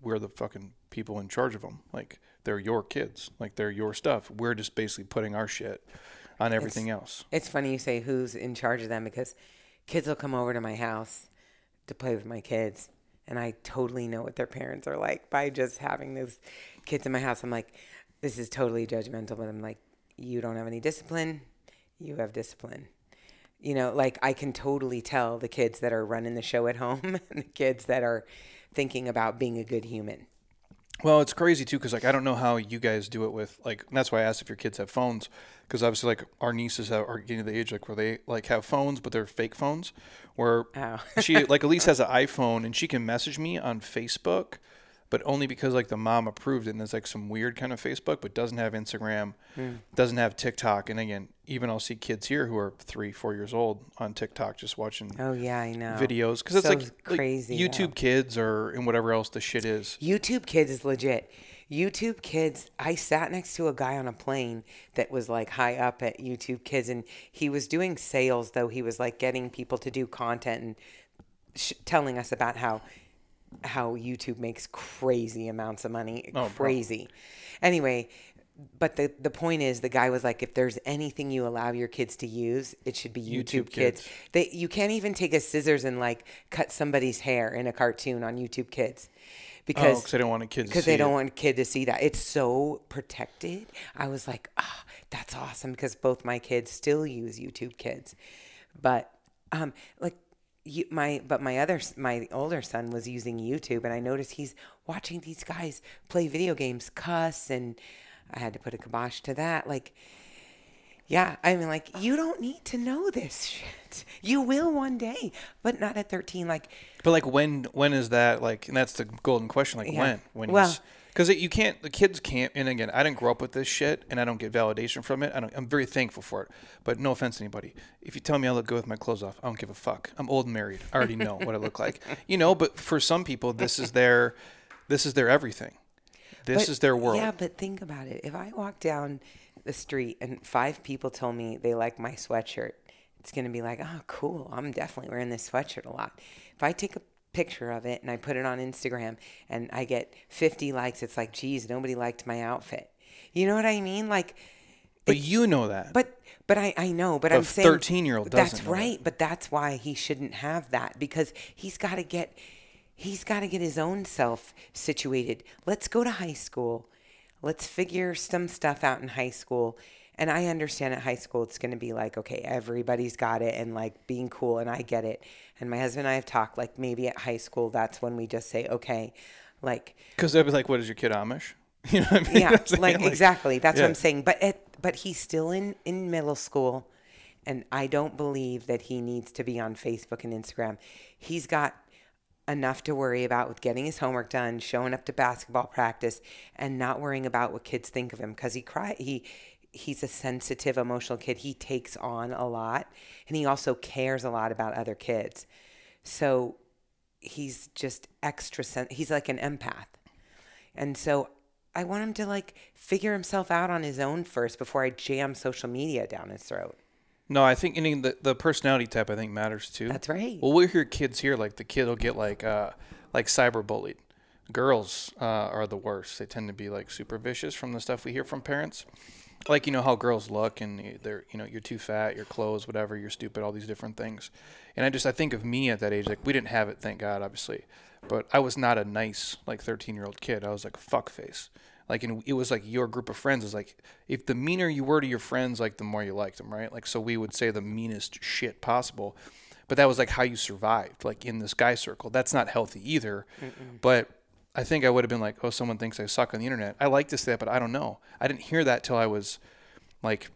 we're the fucking people in charge of them. Like they're your kids. Like they're your stuff. We're just basically putting our shit on everything else. It's funny you say who's in charge of them because kids will come over to my house to play with my kids. And I totally know what their parents are like by just having those kids in my house. I'm like, this is totally judgmental, but I'm like, you don't have any discipline. You have discipline. You know, like I can totally tell the kids that are running the show at home and the kids that are thinking about being a good human. Well, it's crazy too because like I don't know how you guys do it with like and that's why I asked if your kids have phones because obviously like our nieces have, are getting to the age like where they like have phones but they're fake phones where Oh. she like Elise has an iPhone and she can message me on Facebook but only because like the mom approved it and it's like some weird kind of Facebook but doesn't have Instagram Hmm. doesn't have TikTok and again even I'll see kids here who are three four years old on TikTok just watching Oh yeah, I know. videos because it's So like, like crazy, YouTube though. Kids or and whatever else the shit is. YouTube Kids is legit. YouTube Kids, I sat next to a guy on a plane that was like high up at YouTube Kids, and he was doing sales, though. He was like getting people to do content and sh- telling us about how how YouTube makes crazy amounts of money. Oh, bro. crazy. Anyway, but the the point is, the guy was like, if there's anything you allow your kids to use, it should be YouTube, YouTube Kids. Kids. They you can't even take a scissors and like cut somebody's hair in a cartoon on YouTube Kids Oh, because because they don't want a kid to because see they don't it. want kid to see that. It's so protected. I was like, ah, that's awesome because both my kids still use YouTube Kids, but um, like you, my but my other my older son was using YouTube, and I noticed he's watching these guys play video games, cuss, and I had to put a kibosh to that. Like, yeah, I mean, like you don't need to know this shit. You will one day, but not at thirteen. Like, But like when when is that like and that's the golden question like Yeah. when when Well- because you can't the kids can't and again I didn't grow up with this shit and I don't get validation from it. I don't, I'm very thankful for it. But no offense to anybody. If you tell me I look good with my clothes off I don't give a fuck. I'm old and married. I already know what I look like. You know but for some people this is their this is their everything. This But- is their world. Yeah, but think about it. If I walk down the street and five people tell me they like my sweatshirt, it's going to be like, oh, cool. I'm definitely wearing this sweatshirt a lot. If I take a picture of it and I put it on Instagram and I get 50 likes, it's like, geez, nobody liked my outfit. You know what I mean? Like, but you know that but but I, I know, but I'm saying 13-year-old That's doesn't know that. right, but that's why he shouldn't have that because he's got to get he's got to get his own self situated. Let's go to high school. Let's figure some stuff out in high school. And I understand at high school it's going to be like, okay, everybody's got it and like being cool, and I get it. And my husband and I have talked like maybe at high school that's when we just say, okay, like because they'd be like what is your kid Amish you know what I mean yeah, I'm like, exactly. That's what. I'm saying. But it, but he's still in in middle school, and I don't believe that he needs to be on Facebook and Instagram. He's got enough to worry about with getting his homework done, showing up to basketball practice, and not worrying about what kids think of him because he cry he. He's a sensitive, emotional kid. He takes on a lot, and he also cares a lot about other kids. So he's just extra. Sen- he's like an empath. And so I want him to like figure himself out on his own first before I jam social media down his throat. No, I think any the, the personality type I think matters too. That's right. Well, we hear kids here like the kid will get like uh like cyberbullied. Girls uh, are the worst. They tend to be like super vicious from the stuff we hear from parents. Like you know how girls look and they're you know you're too fat, your clothes, whatever, you're stupid, all these different things. And I just I think of me at that age like we didn't have it, thank God, obviously. But I was not a nice like 13 year old kid. I was like a fuck face. Like and it was like your group of friends is like if the meaner you were to your friends, like the more you liked them, right? Like so we would say the meanest shit possible, but that was like how you survived, like in this guy circle. That's not healthy either. But I think I would have been like, oh, someone thinks I suck on the internet. I like to say that, but I don't know. I didn't hear that till I was like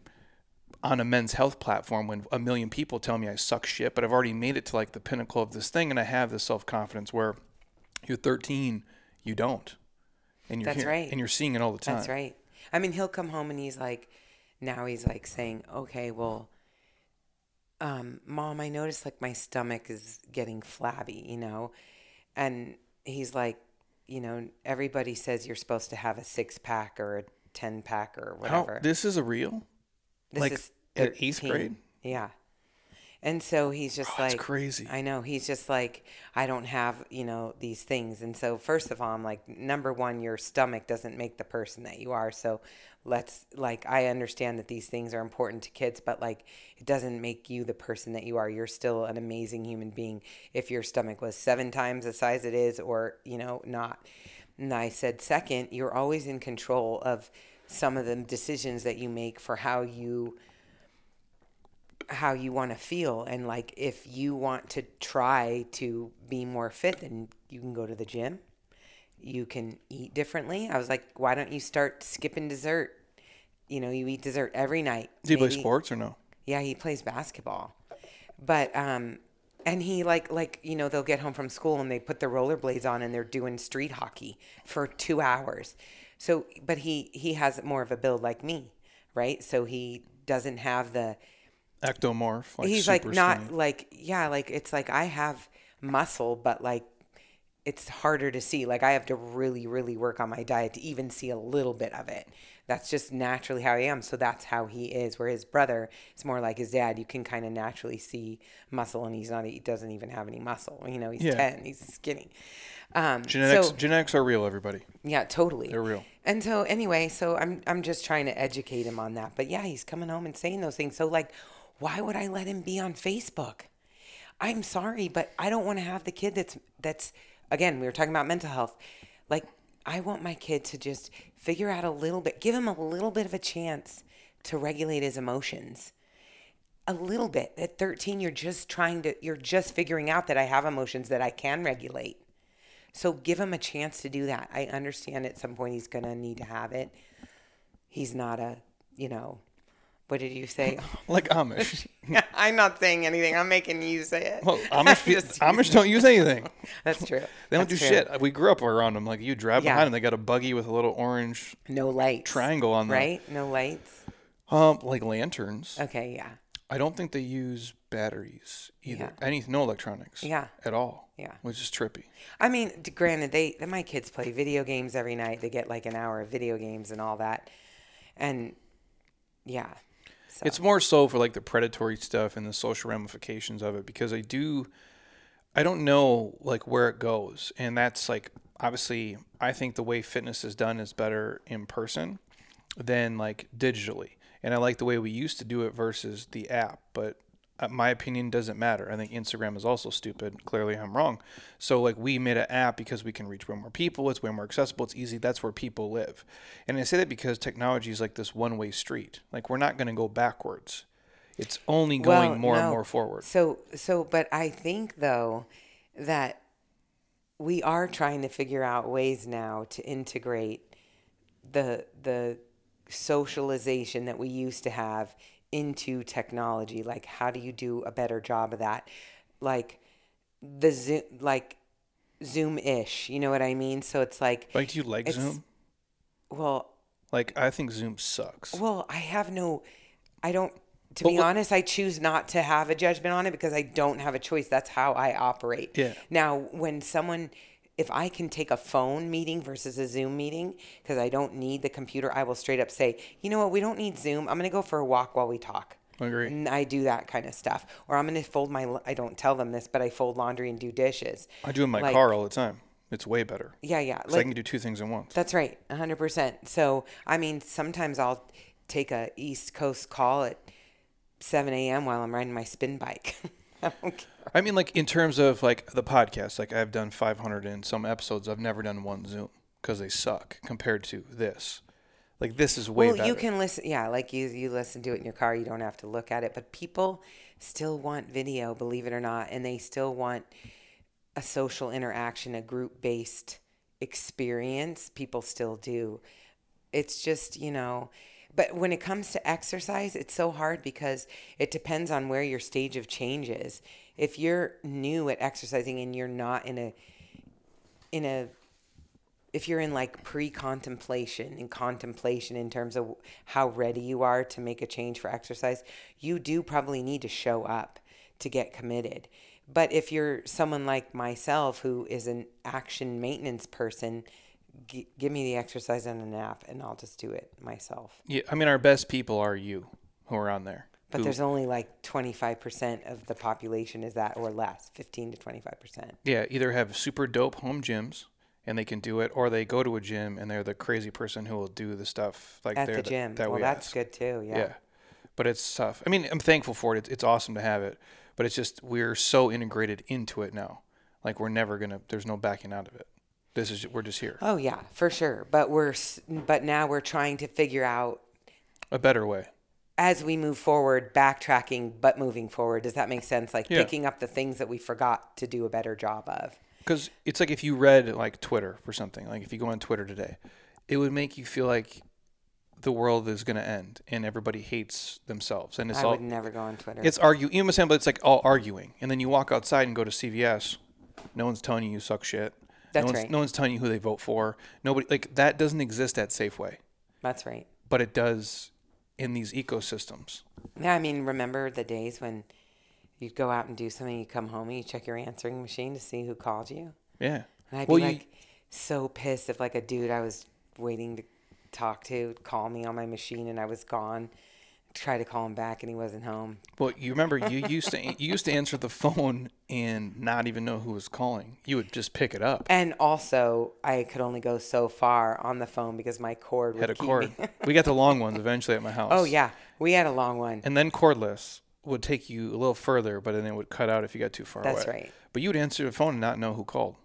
on a men's health platform when a million people tell me I suck shit, but I've already made it to like the pinnacle of this thing and I have this self confidence where you're 13, you don't. And you're That's here- right. And you're seeing it all the time. That's right. I mean, he'll come home and he's like, now he's like saying, okay, well, um, mom, I noticed like my stomach is getting flabby, you know? And he's like, you know, everybody says you're supposed to have a six pack or a 10 pack or How, whatever. this is a real? This like at eighth grade? Yeah. And so he's just Oh, like crazy. I know. He's just like I don't have, you know, these things. And so first of all, I'm like number 1 your stomach doesn't make the person that you are. So let's like I understand that these things are important to kids, but like it doesn't make you the person that you are. You're still an amazing human being if your stomach was 7 times the size it is or, you know, not. And I said second, you're always in control of some of the decisions that you make for how you how you want to feel and like if you want to try to be more fit then you can go to the gym. You can eat differently. I was like why don't you start skipping dessert? You know you eat dessert every night. Do you play sports or no? yeah he plays basketball. But um and he like like you know they'll get home from school and they put the rollerblades on and they're doing street hockey for two hours. So but he he has more of a build like me right? So he doesn't have the Ectomorph. Like he's like not skinny. like yeah like it's like i have muscle but like it's harder to see like i have to really really work on my diet to even see a little bit of it that's just naturally how i am so that's how he is where his brother is more like his dad you can kind of naturally see muscle and he's not he doesn't even have any muscle you know he's Yeah. 10 he's skinny um Genetics, so, genetics are real, everybody. yeah, totally. They're real. And so anyway, so I'm I'm just trying to educate him on that. But yeah, he's coming home and saying those things. So like, why would I let him be on Facebook? I'm sorry, but I don't want to have the kid that's that's again, we were talking about mental health. Like I want my kid to just figure out a little bit, give him a little bit of a chance to regulate his emotions. A little bit. At 13, you're just trying to you're just figuring out that I have emotions that I can regulate. So give him a chance to do that. I understand at some point he's going to need to have it. He's not a, you know, what did you say? Like Amish. I'm not saying anything. I'm making you say it. Well, Amish, Amish don't use anything. That's true. They don't That's do true. shit. We grew up around them. Like you drive Yeah. behind them, they got a buggy with a little orange No lights. triangle on them. Right? No lights. Um, like lanterns. Okay, yeah. I don't think they use batteries either. Yeah. Any no electronics. Yeah. At all. Yeah. Which is trippy. I mean, granted, they my kids play video games every night. They get like an hour of video games and all that, and yeah, so, It's more so for like the predatory stuff and the social ramifications of it because I do I don't know like where it goes. And that's like obviously I think the way fitness is done is better in person than like digitally. And I like the way we used to do it versus the app, but Uh, my opinion doesn't matter. I think Instagram is also stupid. Clearly, I'm wrong. So, like, we made an app because we can reach way more people. It's way more accessible. It's easy. That's where people live. And I say that because technology is like this one way street. Like, we're not going to go backwards. It's only going Well, more and more forward. So, so, but I think though that we are trying to figure out ways now to integrate the the socialization that we used to have into technology. Like, how do you do a better job of that? Like the Zoom, like Zoom ish. You know what I mean? So it's like, Like, do you like Zoom? well, Like, I think Zoom sucks. Well, I have no, I don't, to But be what- honest, I choose not to have a judgment on it because I don't have a choice. That's how I operate. Yeah. Now, when someone, if I can take a phone meeting versus a Zoom meeting because I don't need the computer, I will straight up say, you know what, we don't need Zoom. I'm going to go for a walk while we talk. I agree. And I do that kind of stuff. Or I'm going to fold my, I don't tell them this, but I fold laundry and do dishes. I do in my like- car all the time. It's way better. Yeah, yeah. 'Cause I can do two things at once. That's right, 100%. So, I mean, sometimes I'll take a East Coast call at 7 a.m. while I'm riding my spin bike. I don't care. I mean, like in terms of like the podcast, like I've done 500 in some episodes. I've never done one Zoom because they suck compared to this. Like this is way well, better. you can listen. Yeah, like you, you listen to it in your car. You don't have to look at it. But people still want video, believe it or not, and they still want a social interaction, a group based experience. People still do. It's just, you know, but when it comes to exercise, it's so hard because it depends on where your stage of change is. If you're new at exercising and you're not in a, in a, if you're in like pre-contemplation and contemplation in terms of how ready you are to make a change for exercise, you do probably need to show up to get committed. But if you're someone like myself who is an action maintenance person, g- give me the exercise and a nap and I'll just do it myself. yeah, I mean, our best people are you who are on there. But who- there's only like 25% of the population is that or less, 15 to 25%. yeah, either have super dope home gyms and they can do it, or they go to a gym and they're the crazy person who will do the stuff like At the gym. That well, we that's ask. good too. Yeah. Yeah. But it's tough. I mean, I'm thankful for it. It's, it's awesome to have it, but it's just we're so integrated into it now. Like we're never gonna. There's no backing out of it. This is we're just here. Oh yeah, for sure. But we're but now we're trying to figure out A better way. as we move forward, backtracking, but moving forward. Does that make sense? Like Yeah. picking up the things that we forgot to do a better job of. Because it's like if you read like Twitter for something, like if you go on Twitter today, it would make you feel like the world is going to end and everybody hates themselves. And it's all I all would never go on Twitter. it's argue. You understand, but it's like all arguing. And then you walk outside and go to CVS. No one's telling you you suck shit. That's no one's, right. No one's telling you who they vote for. Nobody like that doesn't exist at Safeway, That's right. but it does in these ecosystems. Yeah, I mean, remember the days when you'd go out and do something, you come home and you check your answering machine to see who called you? Yeah. And I'd Well, be you- like so pissed if like a dude I was waiting to talk to call me on my machine and I was gone. Try to call him back and he wasn't home. Well, you remember you used to you used to answer the phone and not even know who was calling. You would just pick it up. And also, I could only go so far on the phone because my cord Had a cord. we got the long ones eventually at my house. oh yeah, we had a long one. And then cordless would take you a little further, but then it would cut out if you got too far That's away. That's right. But you would answer the phone and not know who called.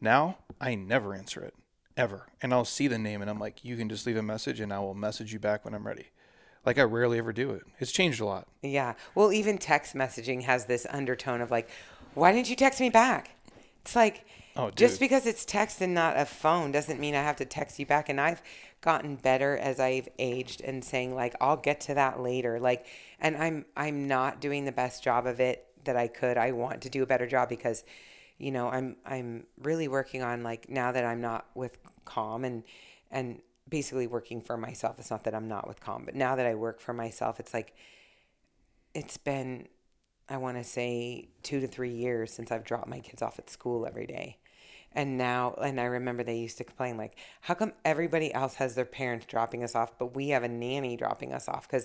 Now I never answer it ever, and I'll see the name and I'm like, you can just leave a message and I will message you back when I'm ready. Like I rarely ever do it. It's changed a lot. Yeah. Well, even text messaging has this undertone of like, why didn't you text me back? It's like, Oh, just because it's text and not a phone doesn't mean I have to text you back. And I've gotten better as I've aged and saying like, I'll get to that later. Like, and I'm I'm not doing the best job of it that I could. I want to do a better job because, you know, I'm I'm really working on like now that I'm not with Calm and and basically working for myself. It's not that I'm not with Calm, but now that I work for myself, it's like it's been I want to say 2 to 3 years since I've dropped my kids off at school every day. And now and I remember they used to complain like how come everybody else has their parents dropping us off but we have a nanny dropping us off I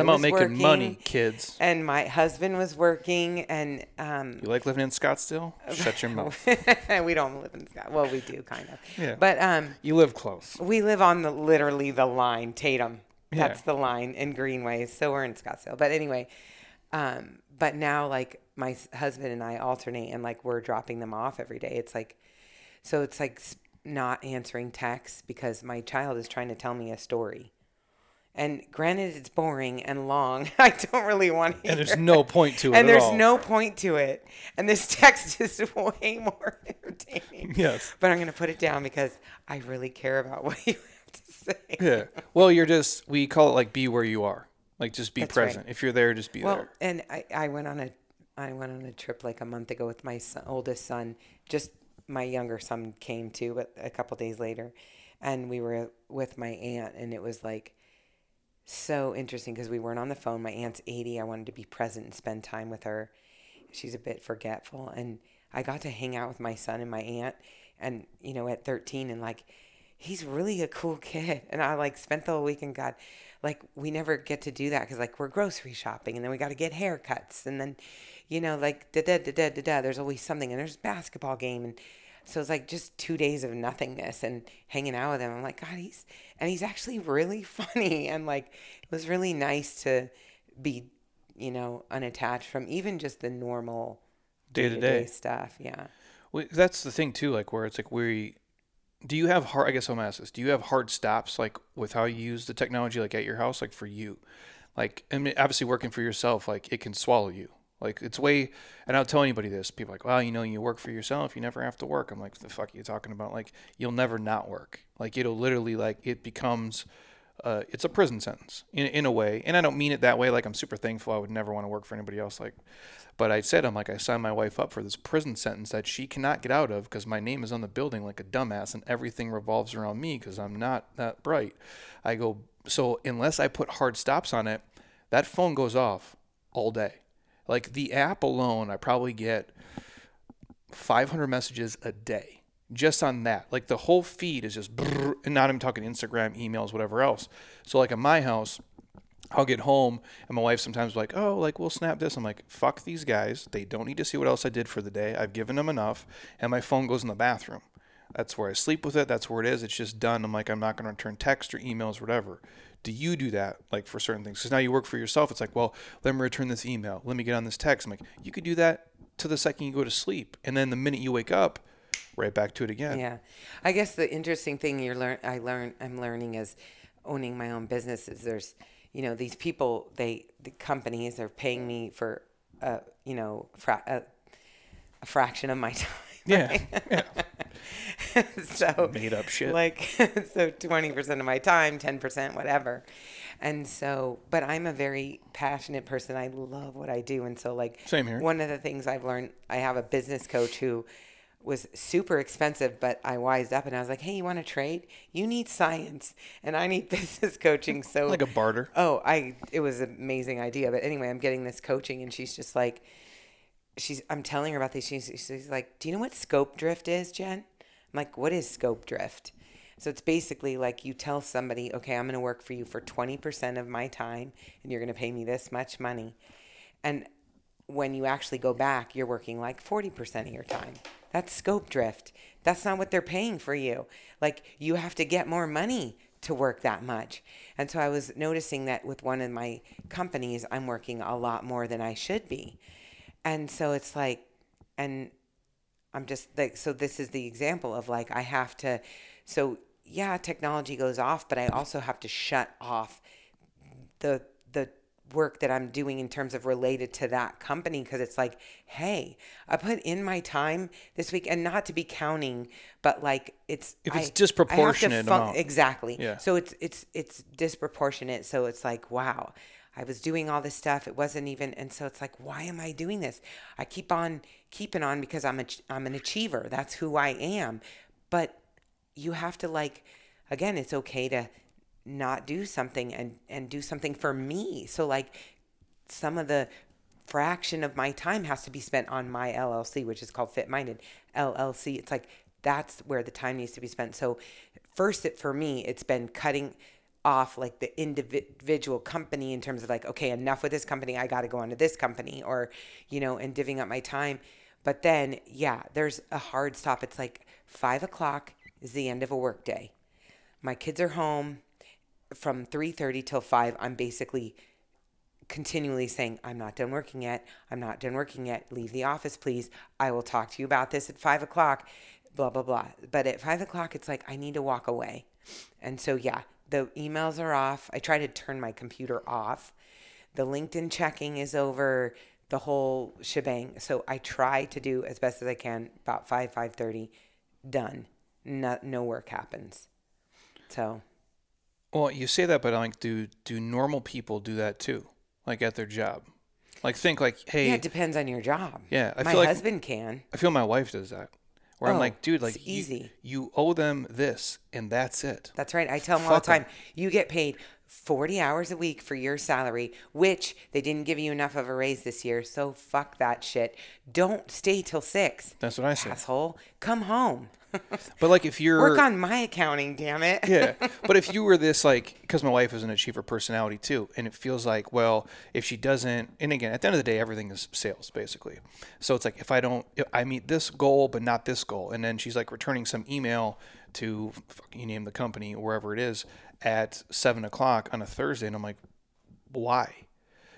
I'm out making working money, kids. and my husband was working and um You like living in Scottsdale? Shut your mouth. we don't live in Scott. Well, we do kind of. Yeah. But um You live close. we live on the literally the line Tatum. Yeah. That's the line in Greenway. So we're in Scottsdale. But anyway, um, but now like my husband and I alternate, and like we're dropping them off every day. It's like, so it's like not answering texts because my child is trying to tell me a story. And granted, it's boring and long. I don't really want to. And there's no point to it And there's all. no point to it. And this text is way more entertaining. Yes. But I'm going to put it down because I really care about what you have to say. Yeah. Well, you're just we call it like be where you are. Like just be That's right. present. If you're there, just be Well, there. and I, I went on a I went on a trip like a month ago with my son, oldest son. Just my younger son came too, but a couple days later, and we were with my aunt, and it was like so interesting because we weren't on the phone. My aunt's eighty. I wanted to be present and spend time with her. She's a bit forgetful, and I got to hang out with my son and my aunt, and you know, at thirteen, and like he's really a cool kid. And I like spent the whole weekend, God, like we never get to do that because like we're grocery shopping and then we got to get haircuts and then, you know, like da da da da da da. There's always something and there's basketball game and so it's like just two days of nothingness and hanging out with him. I'm like, God, he's and he's actually really funny and like it was really nice to be, you know, unattached from even just the normal Day to day. stuff. Yeah. Well, that's the thing too. Like where it's like we. Do you have hard? I guess I'm gonna ask this. Do you have hard stops like with how you use the technology, like at your house, like for you? Like, I mean, obviously working for yourself, like it can swallow you. Like it's way, and I'll tell anybody this. People like, well, you know, you work for yourself, you never have to work. I'm like, the fuck are you talking about? Like, you'll never not work. Like it'll literally like it becomes, uh, it's a prison sentence in in a way. And I don't mean it that way. Like I'm super thankful. I would never want to work for anybody else. Like, but I said I'm like I signed my wife up for this prison sentence that she cannot get out of because my name is on the building like a dumbass and everything revolves around me because I'm not that bright. I go so unless I put hard stops on it, that phone goes off all day. Like the app alone, I probably get 500 messages a day just on that. Like the whole feed is just, and not even talking Instagram, emails, whatever else. So like at my house, I'll get home and my wife sometimes like, oh, like we'll snap this. I'm like, fuck these guys. They don't need to see what else I did for the day. I've given them enough, and my phone goes in the bathroom. That's where I sleep with it. That's where it is. It's just done. I'm like, I'm not going to return text or emails, whatever. Do you do that like for certain things? Because now you work for yourself. It's like, well, let me return this email. Let me get on this text. I'm like, you could do that to the second you go to sleep, and then the minute you wake up, right back to it again. Yeah, I guess the interesting thing you're learn I learn I'm learning is owning my own business is there's you know, these people, they, the companies are paying me for, uh, you know, fra- a, a fraction of my time. Yeah. yeah. so Made up shit. like so 20% of my time 10% whatever and so but i'm a very passionate person i love what i do and so like Same here. one of the things i've learned i have a business coach who was super expensive but i wised up and i was like hey you want to trade you need science and i need business coaching so like a barter. Oh, I it was an amazing idea. But anyway, I'm getting this coaching and she's just like she's I'm telling her about this. She's she's like, Do you know what scope drift is, Jen? I'm like, what is scope drift? So it's basically like you tell somebody, okay, I'm gonna work for you for twenty percent of my time and you're gonna pay me this much money. And when you actually go back, you're working like 40% of your time. That's scope drift. That's not what they're paying for you. Like, you have to get more money to work that much. And so I was noticing that with one of my companies, I'm working a lot more than I should be. And so it's like, and I'm just like, so this is the example of like, I have to, so yeah, technology goes off, but I also have to shut off the, work that I'm doing in terms of related to that company because it's like, hey, I put in my time this week and not to be counting, but like it's If it's I- I disproportionate fun- amount. exactly. Yeah. So it's it's it's disproportionate. So it's like, wow, I was doing all this stuff. It wasn't even, and so it's like, why am I doing this? I keep on keeping on because I'm a I'm an achiever. That's who I am. But you have to like, again, it's okay to not do something and and do something for me. So like, some of the fraction of my time has to be spent on my LLC, which is called Fit Minded LLC. It's like that's where the time needs to be spent. So first, it for me, it's been cutting off like the individual company in terms of like, okay, enough with this company. I got to go on to this company, or you know, and divvying up my time. But then, yeah, there's a hard stop. It's like five o'clock is the end of a work day. My kids are home from 3.30 till 5 i'm basically continually saying i'm not done working yet. I'm not done working yet. Leave the office please. I will talk to you about this at 5 o'clock blah blah blah. But at 5 o'clock it's like i need to walk away. And so yeah the emails are off. I try to turn my computer off. The linkedin checking is over the whole shebang. So i try to do as best as i can. About 5 5.30 done. No, no work happens. So Well, you say that, but like, do do normal people do that too? Like at their job, like think like, hey, Yeah, it depends on your job. Yeah, I my feel like- husband can. I feel my wife does that. Where I'm Oh, like, dude, like, you- easy. You, owe them this, and that's it. That's right. I tell them all the Fuck time. You get paid 40 hours a week for your salary, which they didn't give you enough of a raise this year. So fuck that shit. Don't stay till six. That's what I say. Asshole. Come home. But like, if you're Work on my accounting, damn it. yeah. But if you were this like, because my wife is an achiever personality too, and it feels like, well, if she doesn't, and again, at the end of the day, everything is sales basically. So it's like if I don't, if I meet this goal but not this goal, and then she's like returning some email to you name the company wherever it is at seven o'clock on a Thursday, and I'm like, why?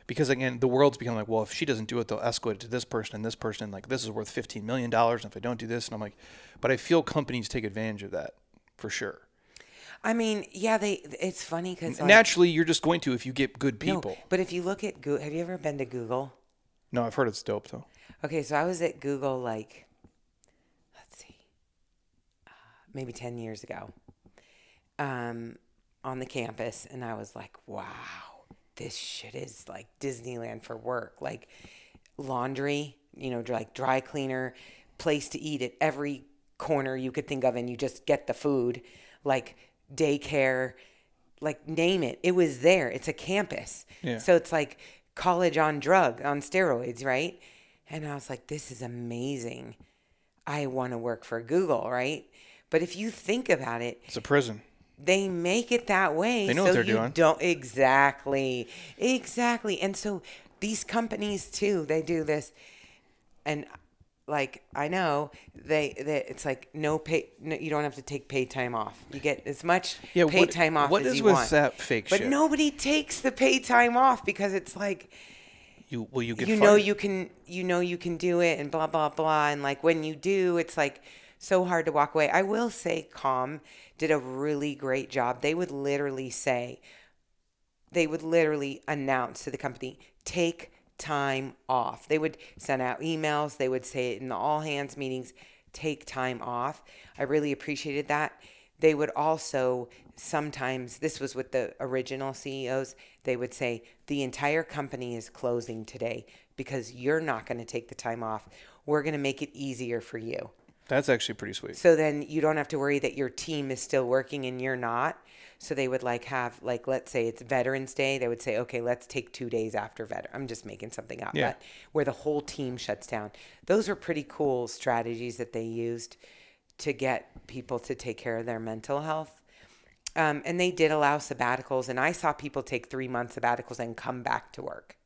Because again, the world's become like, well, if she doesn't do it, they'll escalate it to this person and this person, and like this is worth fifteen million dollars, and if I don't do this, and I'm like, but I feel companies take advantage of that for sure. I mean, yeah, they. It's funny because Naturally, you're just going to if you get good people. No, but if you look at Google, have you ever been to Google? No, I've heard it's dope though. Okay, so I was at Google like, let's see, uh, maybe 10 years ago um, on the campus. And I was like, wow, this shit is like Disneyland for work. Like laundry, you know, like dry cleaner, place to eat at every corner you could think of. And you just get the food, like daycare, like name it. It was there. It's a campus. Yeah. So it's like college on drug, on steroids, right? And I was like, this is amazing. I want to work for Google, right? But if you think about it, It's a prison. They make it that way. They know so what they're you doing. Don't exactly, exactly. And so these companies too, they do this, and like I know they, they it's like no pay. No, you don't have to take paid time off. You get as much Yeah, paid what- time off what as is you with want. that fake but shit? nobody takes the paid time off because it's like You will you get you fired? know you can you know you can do it and blah blah blah and like when you do it's like so hard to walk away i will say calm did a really great job they would literally say they would literally announce to the company, take time off. They would send out emails, they would say it in the all hands meetings, take time off. I really appreciated that. They would also sometimes, this was with the original CEOs, they would say, the entire company is closing today because you're not going to take the time off. We're going to make it easier for you. That's actually pretty sweet. So then you don't have to worry that your team is still working and you're not. So they would like have like let's say it's Veterans Day, they would say, okay, let's take two days after veteran. I'm just making something up, Yeah. but where the whole team shuts down. Those were pretty cool strategies that they used to get people to take care of their mental health. Um, and they did allow sabbaticals, and I saw people take three month sabbaticals and come back to work.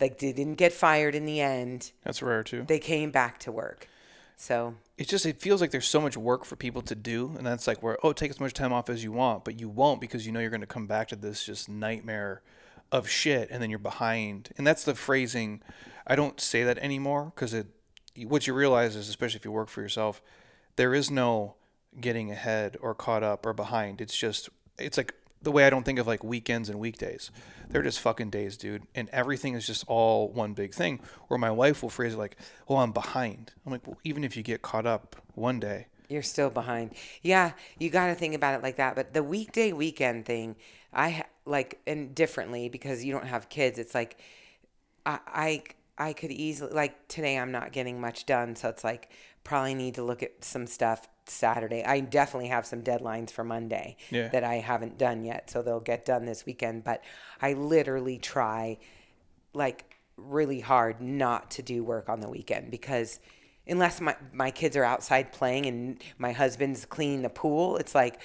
Like they didn't get fired in the end; That's rare too. they came back to work. So It's just it feels like there's so much work for people to do, and that's like where oh take as much time off as you want, but you won't because you know you're going to come back to this just nightmare of shit, and then you're behind. And that's the phrasing. I don't say that anymore because it. What you realize is, especially if you work for yourself, there is no getting ahead or caught up or behind. It's just it's like the way I don't think of like weekends and weekdays. They're just fucking days, dude. And everything is just all one big thing. Or my wife will phrase it like, "Oh, I'm behind." I'm like, "Well, even if you get caught up one day, You're still behind. Yeah, you got to think about it like that. But the weekday weekend thing, I like and differently because you don't have kids. It's like I I I could easily like today I'm not getting much done, so it's like probably need to look at some stuff Saturday. I definitely have some deadlines for Monday Yeah. that I haven't done yet, so they'll get done this weekend, but I literally try like really hard not to do work on the weekend because unless my, my kids are outside playing and my husband's cleaning the pool, it's like,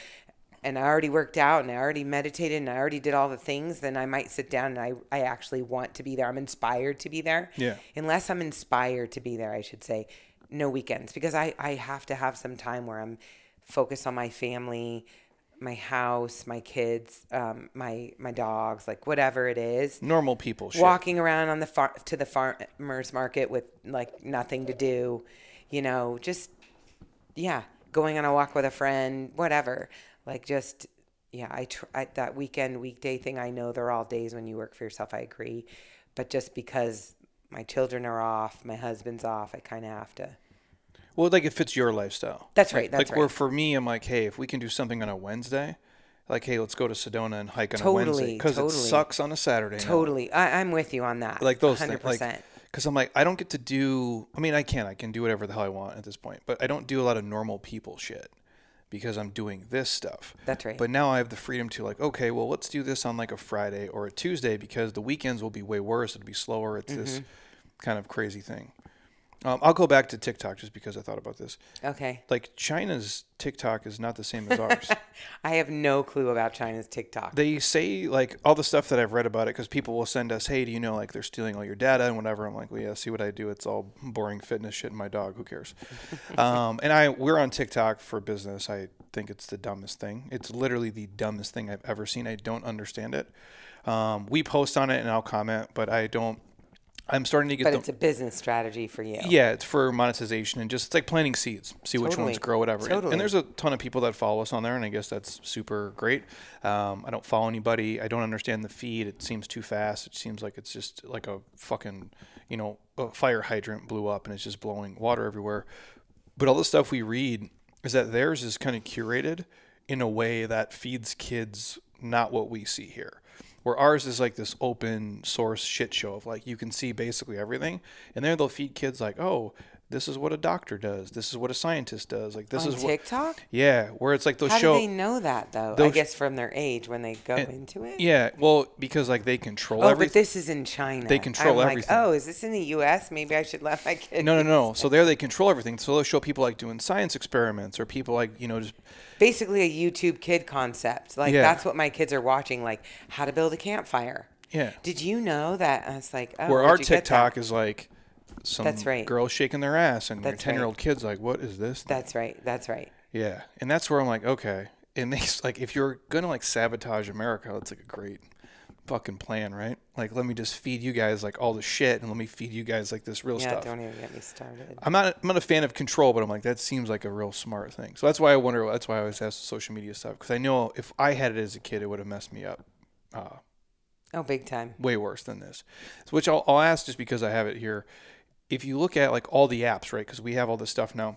and I already worked out and I already meditated and I already did all the things, then I might sit down and I, I actually want to be there. I'm inspired to be there. Yeah. Unless I'm inspired to be there, I should say, no weekends because I, I have to have some time where I'm focused on my family, my house, my kids, um, my my dogs, like whatever it is normal people shit." walking around on the far to the farmers market with like nothing to do, you know, just yeah, going on a walk with a friend, whatever. Like just yeah, I, tr- I that weekend weekday thing. I know they're all days when you work for yourself. I agree, but just because my children are off, my husband's off, I kind of have to. Well, like it fits your lifestyle. That's right, that's like where for me, I'm like, hey, if we can do something on a Wednesday, like hey, let's go to Sedona and hike on a Wednesday because it sucks on a Saturday. Totally, I, I'm with you on that. like those hundred things. Like, because I'm like, I don't get to do. I mean, I can. I can do whatever the hell I want at this point, but I don't do a lot of normal people shit because I'm doing this stuff. That's right. But now I have the freedom to like, okay, well, let's do this on like a Friday or a Tuesday because the weekends will be way worse. It'll be slower. It's this Mm-hmm. kind of crazy thing. Um, I'll go back to TikTok just because I thought about this. Okay, Like China's TikTok is not the same as ours. I have no clue about China's TikTok. they say like all the stuff that I've read about it because people will send us, hey, do you know like they're stealing all your data and whatever. I'm like, well, yeah, see what I do. It's all boring fitness shit and my dog. Who cares? um, and I we're on TikTok for business. I think it's the dumbest thing. It's literally the dumbest thing I've ever seen. I don't understand it. Um, we post on it and I'll comment, but I don't. I'm starting to get but the it's a business strategy for you. yeah, it's for monetization and just it's like planting seeds. See which ones grow, whatever. And- Totally. And there's a ton of people that follow us on there, and I guess that's super great. Um, I don't follow anybody. I don't understand the feed. It seems too fast. It seems like it's just like a fucking, you know, a fire hydrant blew up and it's just blowing water everywhere. But all the stuff we read is that theirs is kind of curated in a way that feeds kids not what we see here. Where ours is like this open source shit show of like you can see basically everything, and there they'll feed kids like, oh, this is what a doctor does, this is what a scientist does, like this on is what, TikTok. yeah, where it's like they'll How show, do they know that though? I guess from their age when they go into it. yeah, well because like they control Oh, everything. but this is in China. They control I'm everything. Like, oh, is this in the U.S.? Maybe I should let my kids. no, no, no. So there they control everything. So they'll show people like doing science experiments or people like you know just Basically, a YouTube kid concept. Like Yeah. that's what my kids are watching. Like how to build a campfire. yeah. Did you know that? I was like, oh, Where our you get that? TikTok is like some That's right. girl shaking their ass, and your ten year old kid's like, "What is this?" thing?" That's right. That's right. Yeah, and that's where I'm like, okay. And they like, if you're gonna like sabotage America, that's like a great fucking plan, right? Like, let me just feed you guys like all the shit, and let me feed you guys like this real Yeah, stuff. don't even get me started. I'm not I'm not a fan of control, but I'm like that seems like a real smart thing. So that's why I wonder. That's why I always ask the social media stuff because I know if I had it as a kid, it would have messed me up, uh, Oh, big time. way worse than this. Which I'll, I'll ask just because I have it here. If you look at like all the apps, right? Because we have all this stuff now,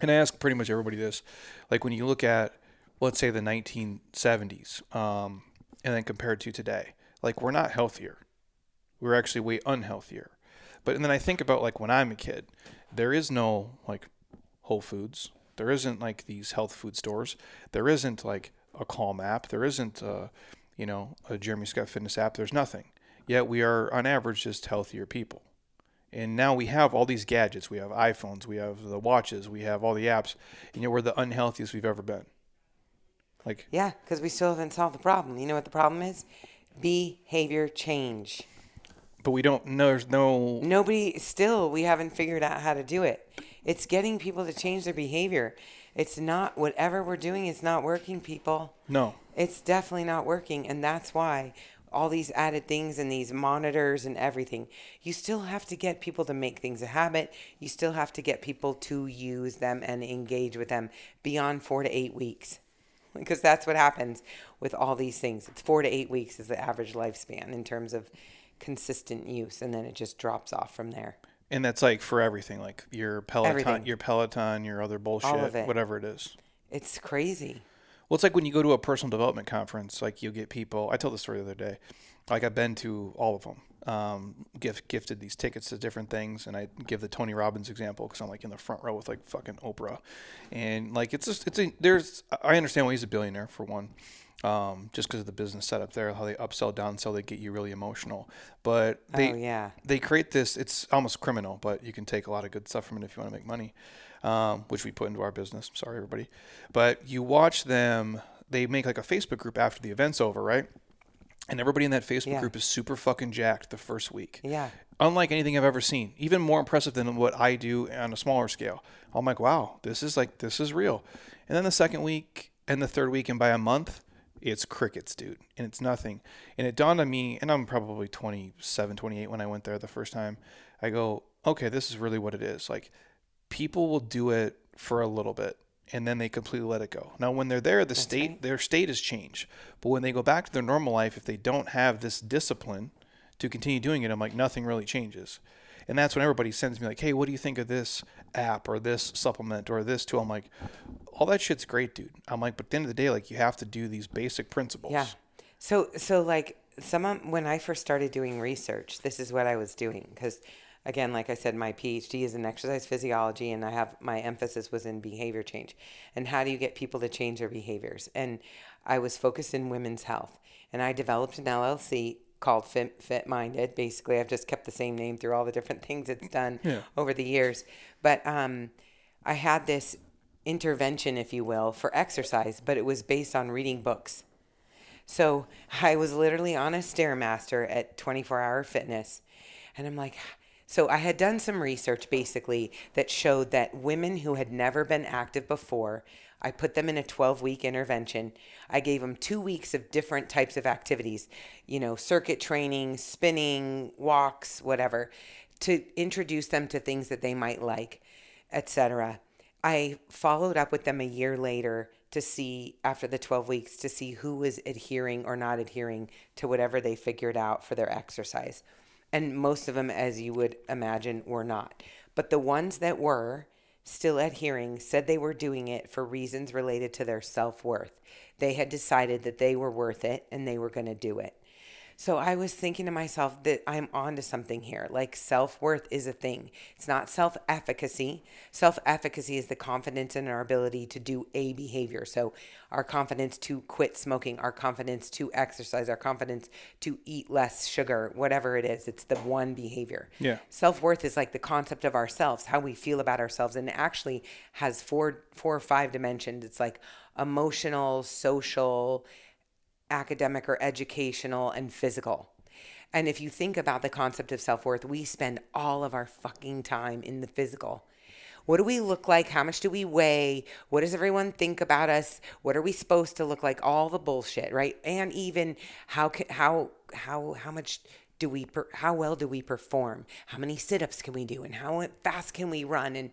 and I ask pretty much everybody this. Like when you look at, let's say the 1970s, um, and then compared to today, like we're not healthier. We're actually way unhealthier. But and then I think about like when I'm a kid, there is no like Whole Foods. There isn't like these health food stores. There isn't like a Calm app. There isn't a, you know, a Jeremy Scott Fitness app. There's nothing. Yet we are on average just healthier people. And now we have all these gadgets. We have iPhones. We have the watches. We have all the apps. And yet we're the unhealthiest we've ever been. Like Yeah, because we still haven't solved the problem. You know what the problem is? Behavior change. but we don't know there's no Nobody, still, we haven't figured out how to do it. It's getting people to change their behavior. It's not, whatever we're doing is not working, people. no. It's definitely not working. And that's why all these added things and these monitors and everything, you still have to get people to make things a habit. You still have to get people to use them and engage with them beyond four to eight weeks. Because that's what happens with all these things. It's four to eight weeks is the average lifespan in terms of consistent use. And then it just drops off from there. And that's like for everything, like your Peloton, Everything. your Peloton, your other bullshit, it. whatever it is. It's crazy. Well, it's like when you go to a personal development conference, like you get people. I told the story the other day. Like I've been to all of them. Um, gift gifted these tickets to different things, and I give the Tony Robbins example because I'm like in the front row with like fucking Oprah, and like it's just it's a there's I understand why he's a billionaire for one, um, just because of the business setup there, how they upsell, downsell, they get you really emotional. But they oh, yeah. they create this. It's almost criminal, but you can take a lot of good stuff from it if you want to make money, um, which we put into our business. Sorry, everybody, but you watch them. They make like a Facebook group after the event's over, right? And everybody in that Facebook Yeah. group is super fucking jacked the first week. Yeah. Unlike anything I've ever seen, even more impressive than what I do on a smaller scale. I'm like, wow, this is like this is real. And then the second week and the third week, and by a month, it's crickets, dude, and it's nothing. And it dawned on me, and I'm probably 27, 28 when I went there the first time. I go, okay, this is really what it is. Like, people will do it for a little bit, and then they completely let it go. Now, when they're there, the state right. their state has changed. But when they go back to their normal life, if they don't have this discipline to continue doing it, I'm like, nothing really changes. And that's when everybody sends me like, hey, what do you think of this app or this supplement or this tool? I'm like, all that shit's great, dude. I'm like, but at the end of the day, like you have to do these basic principles. Yeah. So so like some of, when I first started doing research, this is what I was doing because again, like I said, my PhD is in exercise physiology, and I have my emphasis was in behavior change and how do you get people to change their behaviors. And I was focused in women's health, and I developed an LLC called Fit, Fit Minded. Basically, I've just kept the same name through all the different things it's done Yeah. over the years. But um, I had this intervention, if you will, for exercise, but it was based on reading books. So I was literally on a Stairmaster at 24 Hour Fitness. And I'm like, so I had done some research basically that showed that women who had never been active before, I put them in a 12 week intervention. I gave them two weeks of different types of activities, you know, circuit training, spinning, walks, whatever, to introduce them to things that they might like, etc. I followed up with them a year later to see, after the 12 weeks, to see who was adhering or not adhering to whatever they figured out for their exercise. And most of them, as you would imagine, were not. But the ones that were still adhering said they were doing it for reasons related to their self worth. They had decided that they were worth it and they were going to do it. So I was thinking to myself that I'm onto something here. Like self worth is a thing. It's not self efficacy. Self efficacy is the confidence in our ability to do a behavior. So our confidence to quit smoking, our confidence to exercise, our confidence to eat less sugar, whatever it is. It's the one behavior. Yeah. Self worth is like the concept of ourselves, how we feel about ourselves, and it actually has four four or five dimensions. It's like emotional, social, academic or educational and physical. And if you think about the concept of self worth, we spend all of our fucking time in the physical. What do we look like? How much do we weigh? What does everyone think about us? What are we supposed to look like? All the bullshit, right? And even how how how how much do we per- how well do we perform? How many sit-ups can we do? And how fast can we run? And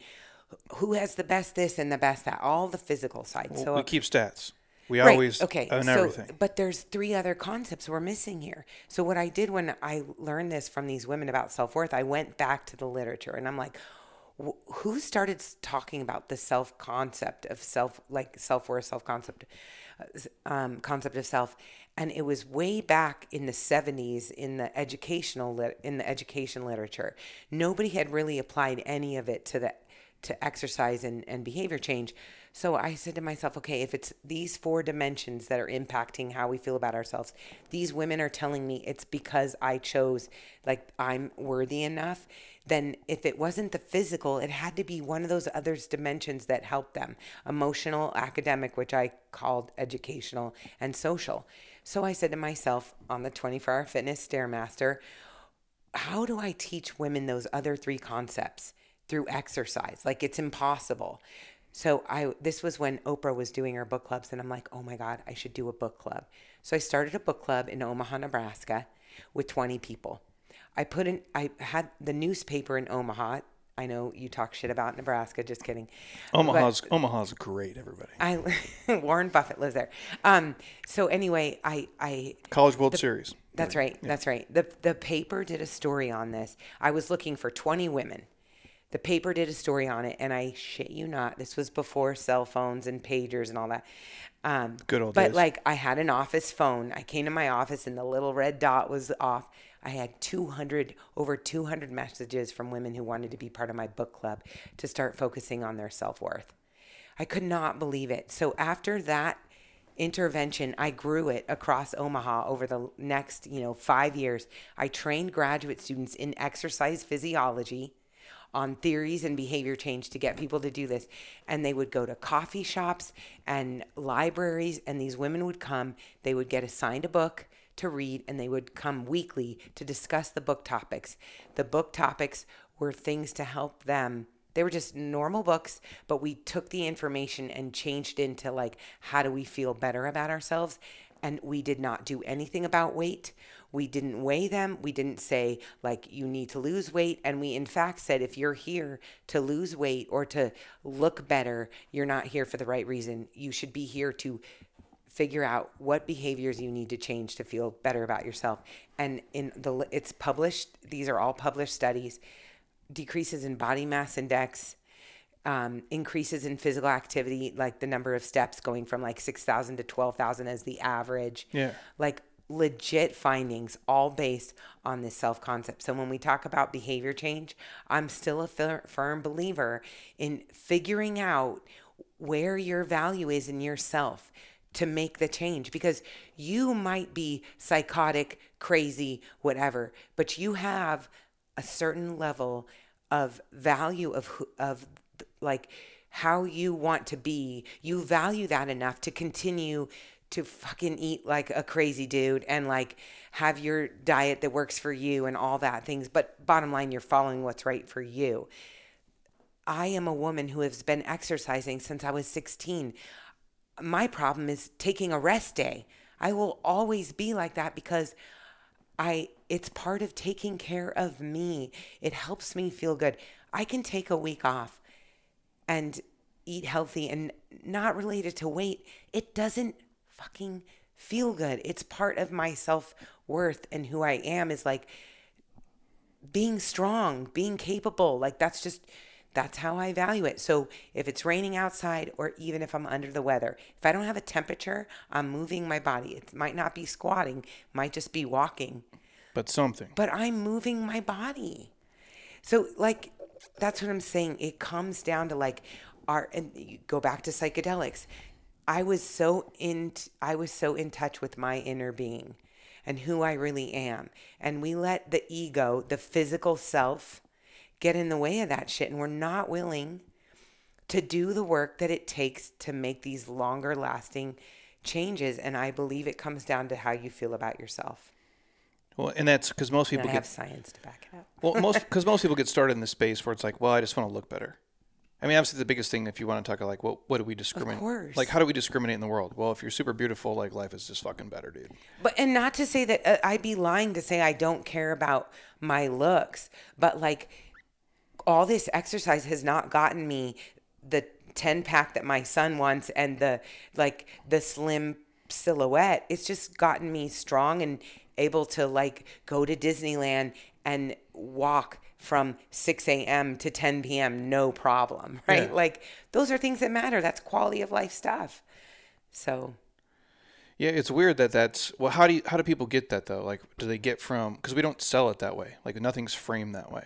who has the best this and the best that? All the physical side. so we keep stats. We Right, always okay on so everything. but there's three other concepts we're missing here. So what i did when i learned this from these women about self-worth i went back to the literature and i'm like who started talking about the self concept of self like self-worth self concept um, concept of self? And it was way back in the 70s in the educational lit- in the education literature. Nobody had really applied any of it to the to exercise and, and behavior change so i said to myself okay if it's these four dimensions that are impacting how we feel about ourselves these women are telling me it's because i chose like i'm worthy enough then if it wasn't the physical it had to be one of those other dimensions that helped them emotional academic which i called educational and social so i said to myself on the 24 hour fitness stairmaster how do I teach women those other three concepts through exercise? Like it's impossible. So I this was when Oprah was doing her book clubs and I'm like, "Oh my god, I should do a book club." So I started a book club in Omaha, Nebraska with 20 people. I put in I had the newspaper in Omaha. I know you talk shit about Nebraska, just kidding. Omaha's Omaha's great. Everybody. I Warren Buffett lives there. Um so anyway, I I College World Series. that's right. That's right. The the paper did a story on this. I was looking for 20 women. The paper did a story on it, and I shit you not, this was before cell phones and pagers and all that. Um, Good old but days. like, I had an office phone. I came to my office, and the little red dot was off. I had 200, over 200 messages from women who wanted to be part of my book club to start focusing on their self worth. I could not believe it. So after that intervention, I grew it across Omaha over the next, you know, 5 years. I trained graduate students in exercise physiology on theories and behavior change to get people to do this. And they would go to coffee shops and libraries and these women would come, they would get assigned a book to read and they would come weekly to discuss the book topics. The book topics were things to help them they were just normal books, but we took the information and changed into like, how do we feel better about ourselves? And we did not do anything about weight. We didn't weigh them. We didn't say, like, you need to lose weight. And we, in fact, said, if you're here to lose weight or to look better, you're not here for the right reason. You should be here to figure out what behaviors you need to change to feel better about yourself. And in the, it's published, these are all published studies decreases in body mass index, um, increases in physical activity, like the number of steps going from like 6,000 to 12,000 as the average. Yeah. Like legit findings, all based on this self concept. So when we talk about behavior change, I'm still a fir- firm believer in figuring out where your value is in yourself to make the change because you might be psychotic, crazy, whatever, but you have a certain level of value of of like how you want to be. You value that enough to continue to fucking eat like a crazy dude and like have your diet that works for you and all that things. But bottom line, you're following what's right for you. I am a woman who has been exercising since I was 16. My problem is taking a rest day. I will always be like that because I it's part of taking care of me. It helps me feel good. I can take a week off and eat healthy and not related to weight. It doesn't fucking feel good. It's part of my self-worth and who I am is like being strong, being capable. Like that's just that's how I value it. So if it's raining outside or even if I'm under the weather, if I don't have a temperature, I'm moving my body. It might not be squatting, might just be walking, But something. but I'm moving my body. So like that's what I'm saying. It comes down to like our and you go back to psychedelics. I was so in I was so in touch with my inner being and who I really am. And we let the ego, the physical self, get in the way of that shit and we're not willing to do the work that it takes to make these longer lasting changes and I believe it comes down to how you feel about yourself. Well, and that's because most people I get have science to back it up. well most because most people get started in this space where it's like, well, I just want to look better. I mean, obviously, the biggest thing if you want to talk about like, well, what do we discriminate? course. Like, how do we discriminate in the world? Well, if you're super beautiful, like life is just fucking better, dude. But and not to say that uh, I'd be lying to say I don't care about my looks, but like all this exercise has not gotten me the 10 pack that my son wants and the like the slim silhouette it's just gotten me strong and able to like go to disneyland and walk from 6 a.m to 10 p.m no problem right Yeah. like those are things that matter that's quality of life stuff so Yeah, it's weird that that's well. How do you, how do people get that though? Like, do they get from because we don't sell it that way. Like, nothing's framed that way.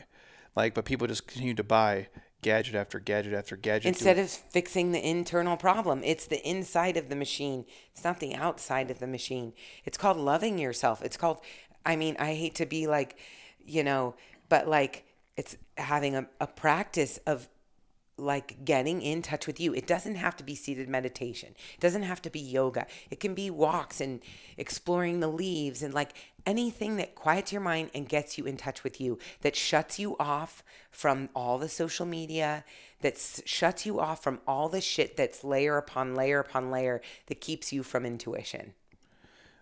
Like, but people just continue to buy gadget after gadget after gadget. instead of fixing the internal problem it's the inside of the machine it's not the outside of the machine it's called loving yourself it's called i mean i hate to be like you know but like it's having a, a practice of like getting in touch with you. It doesn't have to be seated meditation. It doesn't have to be yoga. It can be walks and exploring the leaves and like anything that quiets your mind and gets you in touch with you, that shuts you off from all the social media, that shuts you off from all the shit that's layer upon layer upon layer that keeps you from intuition.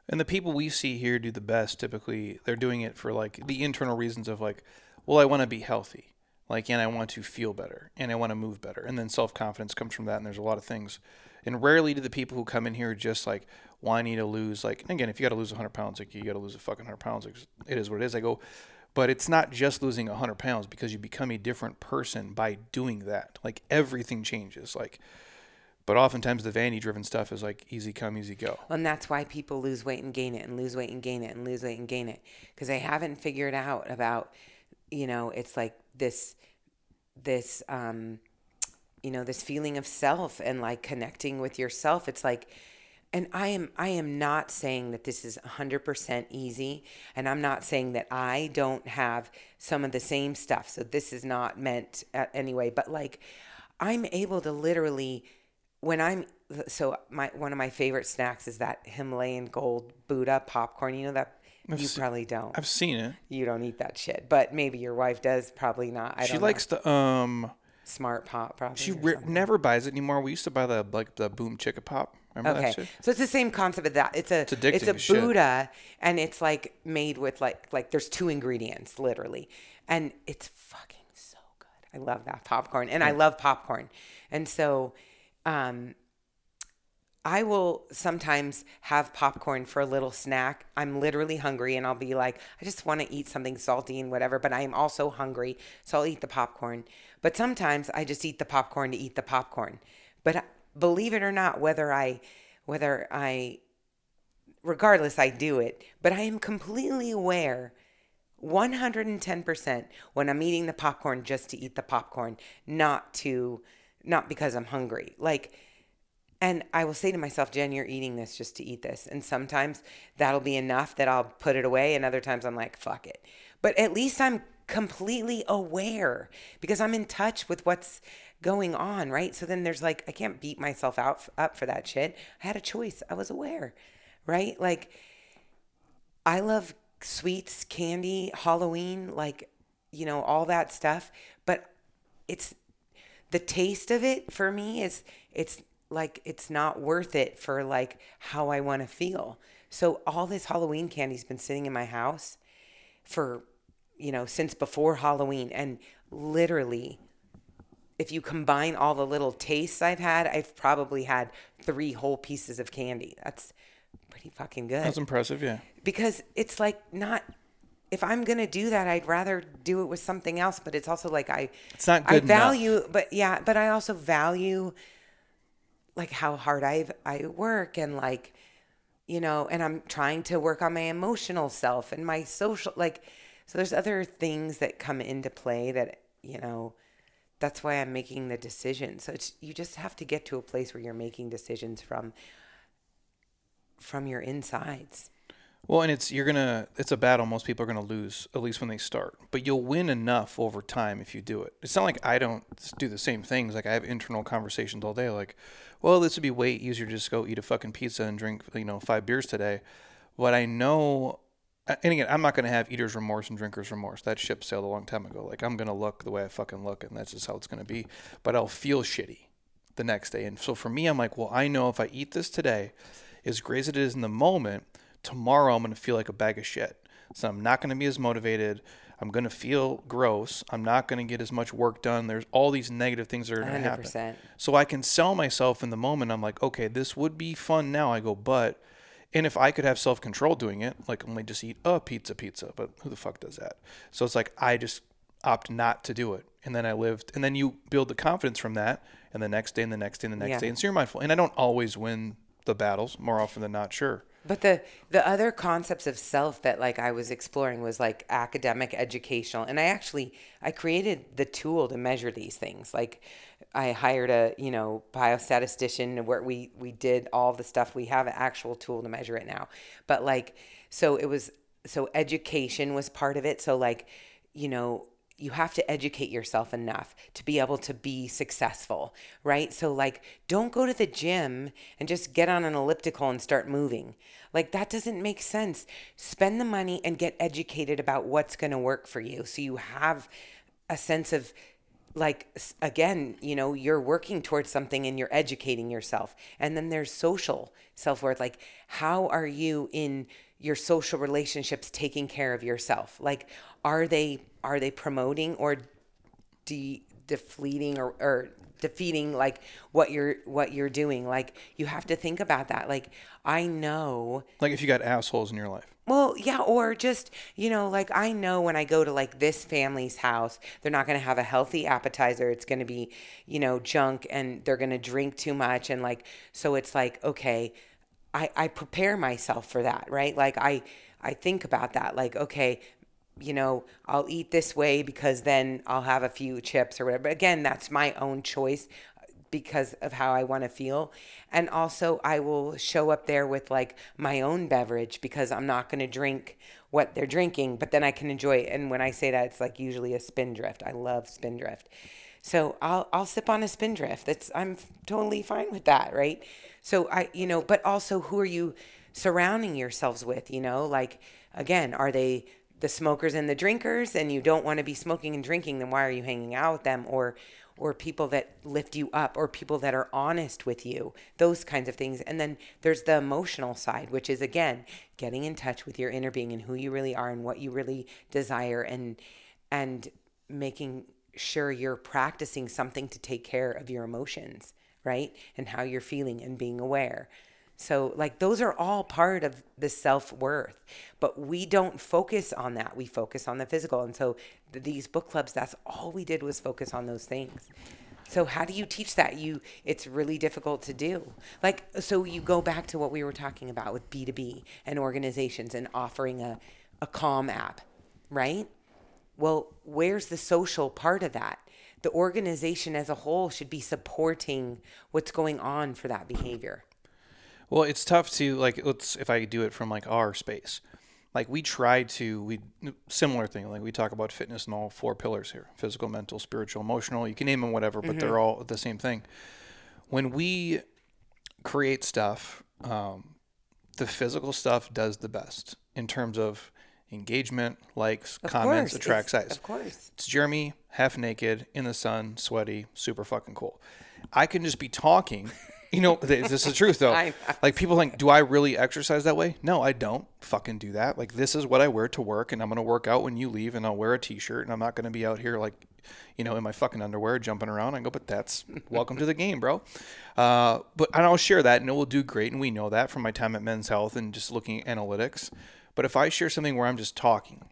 And the people we see here do the best. Typically, they're doing it for like the internal reasons of like, well, I want to be healthy, like, and I want to feel better, and I want to move better, and then self confidence comes from that. And there's a lot of things. And rarely do the people who come in here just like, well, I need to lose. Like, and again, if you got to lose 100 pounds, like you got to lose a fucking 100 pounds. Like, it is what it is. I go, but it's not just losing 100 pounds because you become a different person by doing that. Like everything changes. Like, but oftentimes the vanity driven stuff is like easy come, easy go. And that's why people lose weight and gain it and lose weight and gain it and lose weight and gain it because they haven't figured out about, you know, it's like this, this, um, you know, this feeling of self and like connecting with yourself. It's like, and I am I am not saying that this is 100% easy and I'm not saying that I don't have some of the same stuff. So this is not meant uh, anyway, but like I'm able to literally when I'm so my one of my favorite snacks is that Himalayan gold Buddha popcorn. You know that you se- probably don't. I've seen it. you don't eat that shit, but maybe your wife does. Probably not. I She likes the um. smart pop. Probably. She re- never buys it anymore. We used to buy the like the boom chicka pop. Remember Okay, that shit? so it's the same concept of that. It's a it's, addicting a as shit. Buddha, and it's like made with like like there's two ingredients literally, and it's fucking so good. I love that popcorn, and I love popcorn, and so, um, I will sometimes have popcorn for a little snack. I'm literally hungry, and I'll be like, I just want to eat something salty and whatever, but I am also hungry, so I'll eat the popcorn. But sometimes I just eat the popcorn to eat the popcorn. But believe it or not, whether I, whether I, regardless, I do it. But I am completely aware 110% when I'm eating the popcorn just to eat the popcorn, not to, not because I'm hungry. Like, and I will say to myself, Jen, you're eating this just to eat this. And sometimes that'll be enough that I'll put it away. And other times I'm like, fuck it. But at least I'm completely aware because I'm in touch with what's going on, right? So then there's like, I can't beat myself out up for that shit. I had a choice. I was aware, right? Like, I love sweets, candy, Halloween, like, you know, all that stuff. But it's the taste of it for me is it's like it's not worth it for like how I want to feel. So all this Halloween candy's been sitting in my house for you know since before Halloween and literally if you combine all the little tastes I've had, I've probably had 3 whole pieces of candy. That's pretty fucking good That's impressive. Yeah. because it's like not if I'm gonna do that, I'd rather do it with something else. But it's also like I It's not I good enough. value, but yeah, but I also value like how hard I've I work and like you know, and I'm trying to work on my emotional self and my social like. So there's other things that come into play that you know. That's why I'm making the decision. So it's, you just have to get to a place where you're making decisions from from your insides. Well, and it's you're gonna it's a battle most people are gonna lose at least when they start, but you'll win enough over time if you do it. It's not like I don't do the same things. Like I have internal conversations all day. Like, well, this would be way easier to just go eat a fucking pizza and drink you know five beers today. What I know, and again, I'm not gonna have eater's remorse and drinker's remorse. That ship sailed a long time ago. Like I'm gonna look the way I fucking look, and that's just how it's gonna be. But I'll feel shitty the next day. And so for me, I'm like, well, I know if I eat this today, as great as it is in the moment, tomorrow I'm going to feel like a bag of shit. So I'm not going to be as motivated. I'm going to feel gross. I'm not going to get as much work done. There's all these negative things that are going to happen. So I can sell myself in the moment. I'm like, okay, this would be fun now. I go, but, and if I could have self control doing it, like only just eat a pizza, pizza, but who the fuck does that? So it's like, I just opt not to do it. And then I lived, and then you build the confidence from that. And the next day, and the next day, and the next Yeah. day. And so you're mindful. And I don't always win the battles, more often than not, sure. But the the other concepts of self that like I was exploring was like academic, educational, and I actually I created the tool to measure these things. Like I hired a you know biostatistician where we we did all the stuff. We have an actual tool to measure it now. But like so it was so education was part of it. So like you know you have to educate yourself enough to be able to be successful, right? So, like, don't go to the gym and just get on an elliptical and start moving. Like, that doesn't make sense. Spend the money and get educated about what's going to work for you so you have a sense of like again you know you're working towards something and you're educating yourself and then there's social self-worth like how are you in your social relationships taking care of yourself like are they are they promoting or de- defleeting or, or defeating like what you're what you're doing like you have to think about that like i know Like if you got assholes in your life. well, yeah, or just, you know, like I know when I go to like this family's house, they're not going to have a healthy appetizer. It's going to be, you know, junk and they're going to drink too much. And like, so it's like, okay, I, I prepare myself for that, right? Like I, I think about that, like, okay, you know, I'll eat this way because then I'll have a few chips or whatever. Again, that's my own choice uh, because of how I want to feel. And also, I will show up there with like my own beverage because I'm not going to drink what they're drinking, but then I can enjoy it. And when I say that, it's like usually a spindrift. I love spindrift. So I'll I'll sip on a spindrift. That's I'm totally fine with that, right? So I you know, but also who are you surrounding yourselves with, you know? Like again, are they the smokers and the drinkers and you don't want to be smoking and drinking, then why are you hanging out with them? Or or people that lift you up or people that are honest with you those kinds of things. And then there's the emotional side which is again getting in touch with your inner being and who you really are and what you really desire and and making sure you're practicing something to take care of your emotions right? And how you're feeling and being aware so, like, those are all part of the self worth, but we don't focus on that. We focus on the physical. And so, th- these book clubs, that's all we did was focus on those things. So, how do you teach that? You, it's really difficult to do. Like, so you go back to what we were talking about with B2B and organizations and offering a, a calm app, right? Well, where's the social part of that? The organization as a whole should be supporting what's going on for that behavior. Well, it's tough to like. Let's if I do it from like our space, like we try to we similar thing. Like we talk about fitness and all four pillars here: physical, mental, spiritual, emotional. You can name them whatever, but they're all the same thing. When we create stuff, um, the physical stuff does the best in terms of engagement, likes, Of comments, course, attract it's- size. Of course. It's Jeremy, half naked, in the sun, sweaty, super fucking cool. I can just be talking. You know, this is the truth though. Like people think, do I really exercise that way? No, I don't fucking do that. Like this is what I wear to work, and I'm gonna work out when you leave, and I'll wear a t-shirt, and I'm not gonna be out here like, you know, in my fucking underwear jumping around. I go, but that's welcome to the game, bro. Uh, but and I'll share that, and it will do great, and we know that from my time at Men's Health and just looking at analytics. But if I share something where I'm just talking,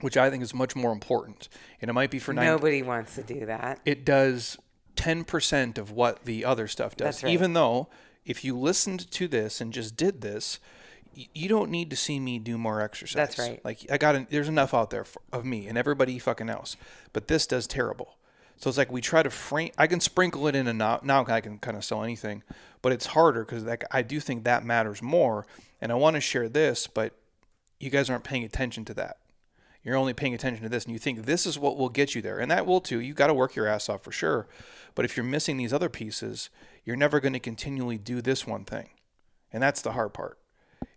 which I think is much more important, and it might be for 90, Nobody wants to do that. it does 10% of what the other stuff does. Right. Even though if you listened to this and just did this, you don't need to see me do more exercise. That's right. Like I got, an, there's enough out there for, of me and everybody fucking else, but this does terrible. So it's like we try to frame. I can sprinkle it in and now. Now I can kind of sell anything, but it's harder because like I do think that matters more, and I want to share this, but you guys aren't paying attention to that. You're only paying attention to this, and you think this is what will get you there, and that will too. You got to work your ass off for sure. But if you're missing these other pieces, you're never going to continually do this one thing, and that's the hard part.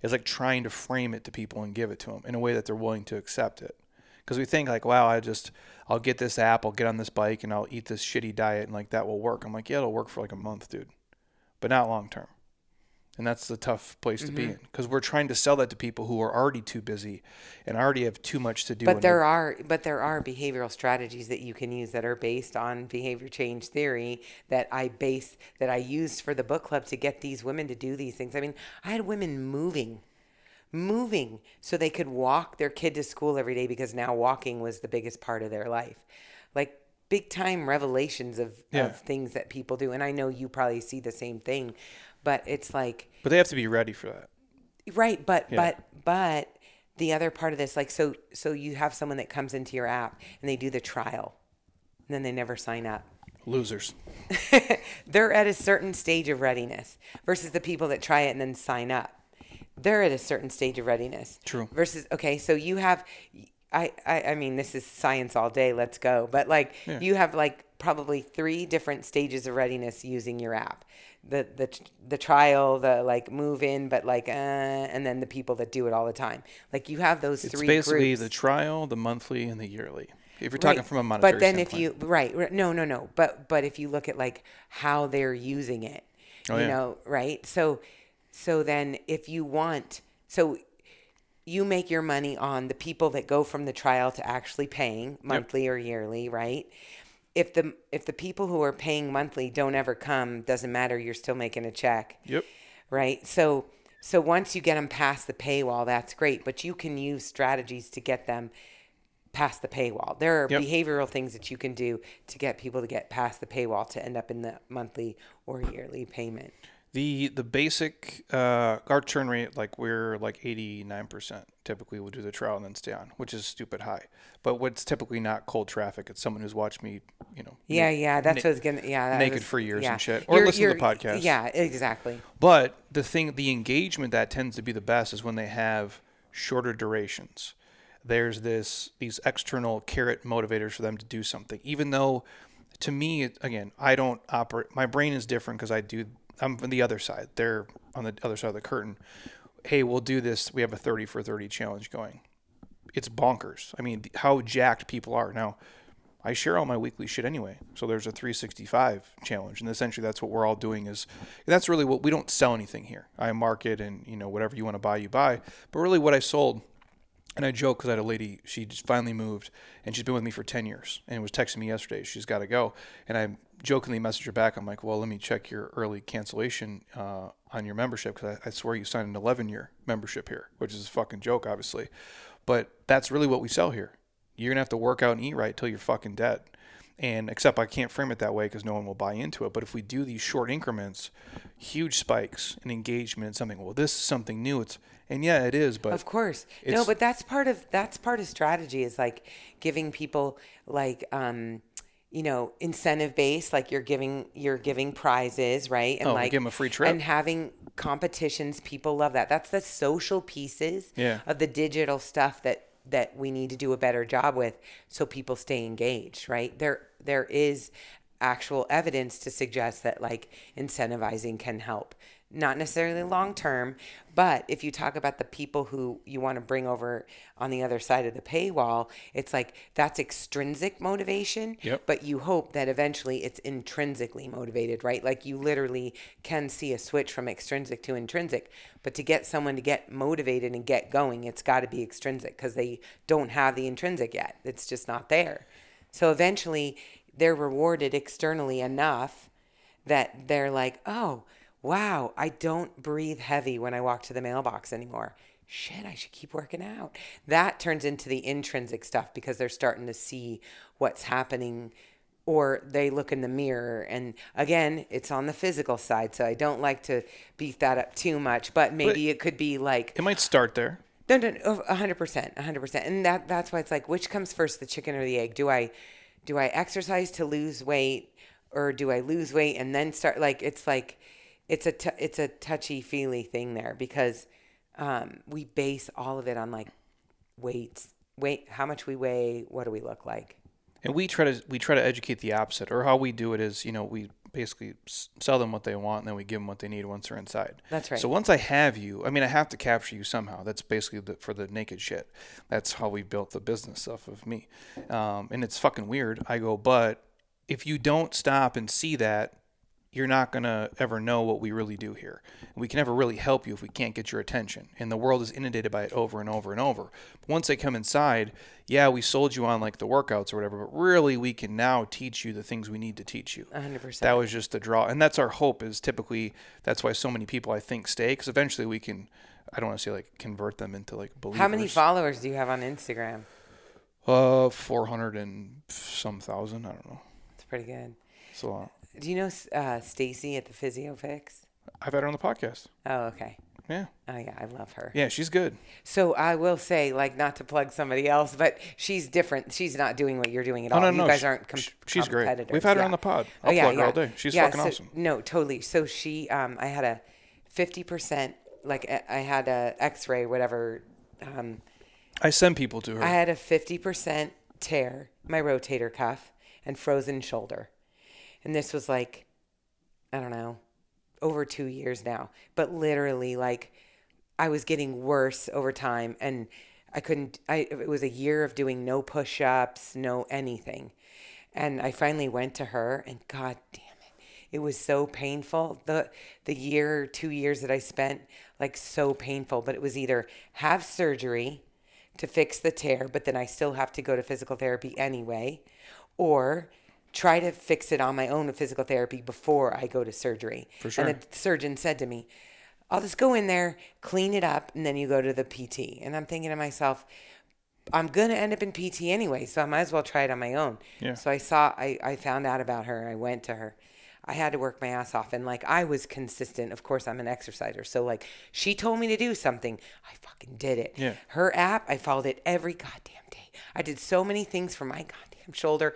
It's like trying to frame it to people and give it to them in a way that they're willing to accept it. Because we think like, wow, I just I'll get this app, I'll get on this bike, and I'll eat this shitty diet, and like that will work. I'm like, yeah, it'll work for like a month, dude, but not long term. And that's the tough place to Mm-hmm. be in because we're trying to sell that to people who are already too busy and already have too much to do. But there are but there are behavioral strategies that you can use that are based on behavior change theory that I base that I used for the book club to get these women to do these things. I mean, I had women moving moving so they could walk their kid to school every day because now walking was the biggest part of their life. Like big time revelations of, Yeah. of things that people do. And I know you probably see the same thing, but it's like but they have to be ready for that. Right, but Yeah. but but the other part of this, like so so you have someone that comes into your app and they do the trial, and then they never sign up. Losers. They're at a certain stage of readiness versus the people that try it and then sign up. They're at a certain stage of readiness. True. Versus okay, so you have I, I, I mean this is science all day, let's go. But like Yeah. you have like probably three different stages of readiness using your app. The the the trial, the like move in, but like uh, and then the people that do it all the time. Like you have those It's three basically groups. the trial, the monthly, and the yearly. If you're Right. talking from a monetary but then if you right, right no no no but but if you look at like how they're using it Oh, you yeah. know right so so then if you want so you make your money on the people that go from the trial to actually paying monthly or yearly right if the if the people who are paying monthly don't ever come doesn't matter you're still making a check Yep. right? So so once you get them past the paywall, that's great, but you can use strategies to get them past the paywall. There are Yep. behavioral things that you can do to get people to get past the paywall to end up in the monthly or yearly payment. The the basic uh, our churn rate like we're like eighty nine percent typically we'll do the trial and then stay on, which is stupid high. But what's typically not cold traffic. It's someone who's watched me, you know. Yeah, na- yeah, that's na- what's gonna yeah that naked was- for years yeah. and shit. Or listen to the podcast. Yeah, exactly. But the thing, the engagement that tends to be the best is when they have shorter durations. There's this these external carrot motivators for them to do something. Even though, to me, again, I don't operate. My brain is different because I do. I'm on the other side. They're on the other side of the curtain. Hey, we'll do this. We have a 30 for 30 challenge going. It's bonkers. I mean, how jacked people are now. I share all my weekly shit anyway. So there's a 365 challenge, and essentially that's what we're all doing. Is that's really what we don't sell anything here. I market and you know whatever you want to buy, you buy. But really, what I sold, and I joke because I had a lady, she just finally moved, and she's been with me for 10 years, and was texting me yesterday. She's got to go, and I jokingly messaged her back. I'm like, well, let me check your early cancellation uh, on your membership because I, I swear you signed an 11 year membership here, which is a fucking joke, obviously. But that's really what we sell here. You're gonna have to work out and eat right till you're fucking dead. And except I can't frame it that way because no one will buy into it. But if we do these short increments, huge spikes in engagement, and something, well, this is something new. It's and yeah, it is. But Of course. No, but that's part of that's part of strategy is like giving people like um you know, incentive based, like you're giving you're giving prizes, right? And Oh, like them a free trip. And having competitions, people love that. That's the social pieces Yeah. of the digital stuff that that we need to do a better job with so people stay engaged, right? There there is actual evidence to suggest that like incentivizing can help. Not necessarily long term, but if you talk about the people who you want to bring over on the other side of the paywall, it's like that's extrinsic motivation, Yep. but you hope that eventually it's intrinsically motivated, right? Like you literally can see a switch from extrinsic to intrinsic. But to get someone to get motivated and get going, it's got to be extrinsic because they don't have the intrinsic yet. It's just not there. So eventually they're rewarded externally enough that they're like, oh, wow, I don't breathe heavy when I walk to the mailbox anymore. Shit, I should keep working out. That turns into the intrinsic stuff because they're starting to see what's happening or they look in the mirror and again it's on the physical side so i don't like to beat that up too much but maybe it could be like it might start there. no, no, no, a hundred percent, a hundred percent, and that that's why it's like, which comes first, the chicken or the egg? Do I, do I exercise to lose weight, or do I lose weight and then start? Like it's like, it's a t- it's a touchy feely thing there because um, we base all of it on like weights, weight, how much we weigh, what do we look like? And we try to we try to educate the opposite, or how we do it is, you know, we basically sell them what they want, and then we give them what they need once they're inside. That's right. So once I have you, I mean, I have to capture you somehow. That's basically the, for the naked shit. That's how we built the business off of me. Um, and it's fucking weird. I go, but if you don't stop and see that, you're not going to ever know what we really do here. We can never really help you if we can't get your attention. And the world is inundated by it over and over and over. But once they come inside, yeah, we sold you on like the workouts or whatever, but really we can now teach you the things we need to teach you. 100%. That was just the draw. And that's our hope is typically that's why so many people I think stay because eventually we can I don't want to say like convert them into like believers. How many followers do you have on Instagram? Uh, 400 and some thousand. I don't know. It's pretty good. It's a lot. Do you know uh, Stacy at the Physio Fix? I've had her on the podcast. Oh, okay. Yeah. Oh, yeah, I love her. Yeah, she's good. So I will say, like, not to plug somebody else, but she's different. She's not doing what you're doing at Oh, all. no, you no, guys she- aren't com- sh- she's great. We've had her Yeah. on the pod. Oh, I'll yeah, plug her yeah. all day. She's Yeah, fucking so- awesome. No, totally. So she, um, I had a 50%, like, I I had a x-ray, whatever, um, I send people to her. I had a 50% tear, my rotator cuff, and frozen shoulder. And this was like, I don't know, over two years now. But literally, like, I was getting worse over time. And I couldn't, I, it was a year of doing no push ups, no anything. And I finally went to her, and God damn it, it was so painful. The the year, two years that I spent, like so painful. But it was either have surgery to fix the tear, but then I still have to go to physical therapy anyway, or try to fix it on my own with physical therapy before I go to surgery. For sure. And the surgeon said to me, I'll just go in there, clean it up, and then you go to the PT. And I'm thinking to myself, I'm gonna end up in PT anyway, so I might as well try it on my own. Yeah. So I saw, I, I found out about her. I went to her. I had to work my ass off, and like I was consistent. Of course, I'm an exerciser, so like she told me to do something, I fucking did it. Yeah. Her app, I followed it every goddamn day. I did so many things for my goddamn shoulder.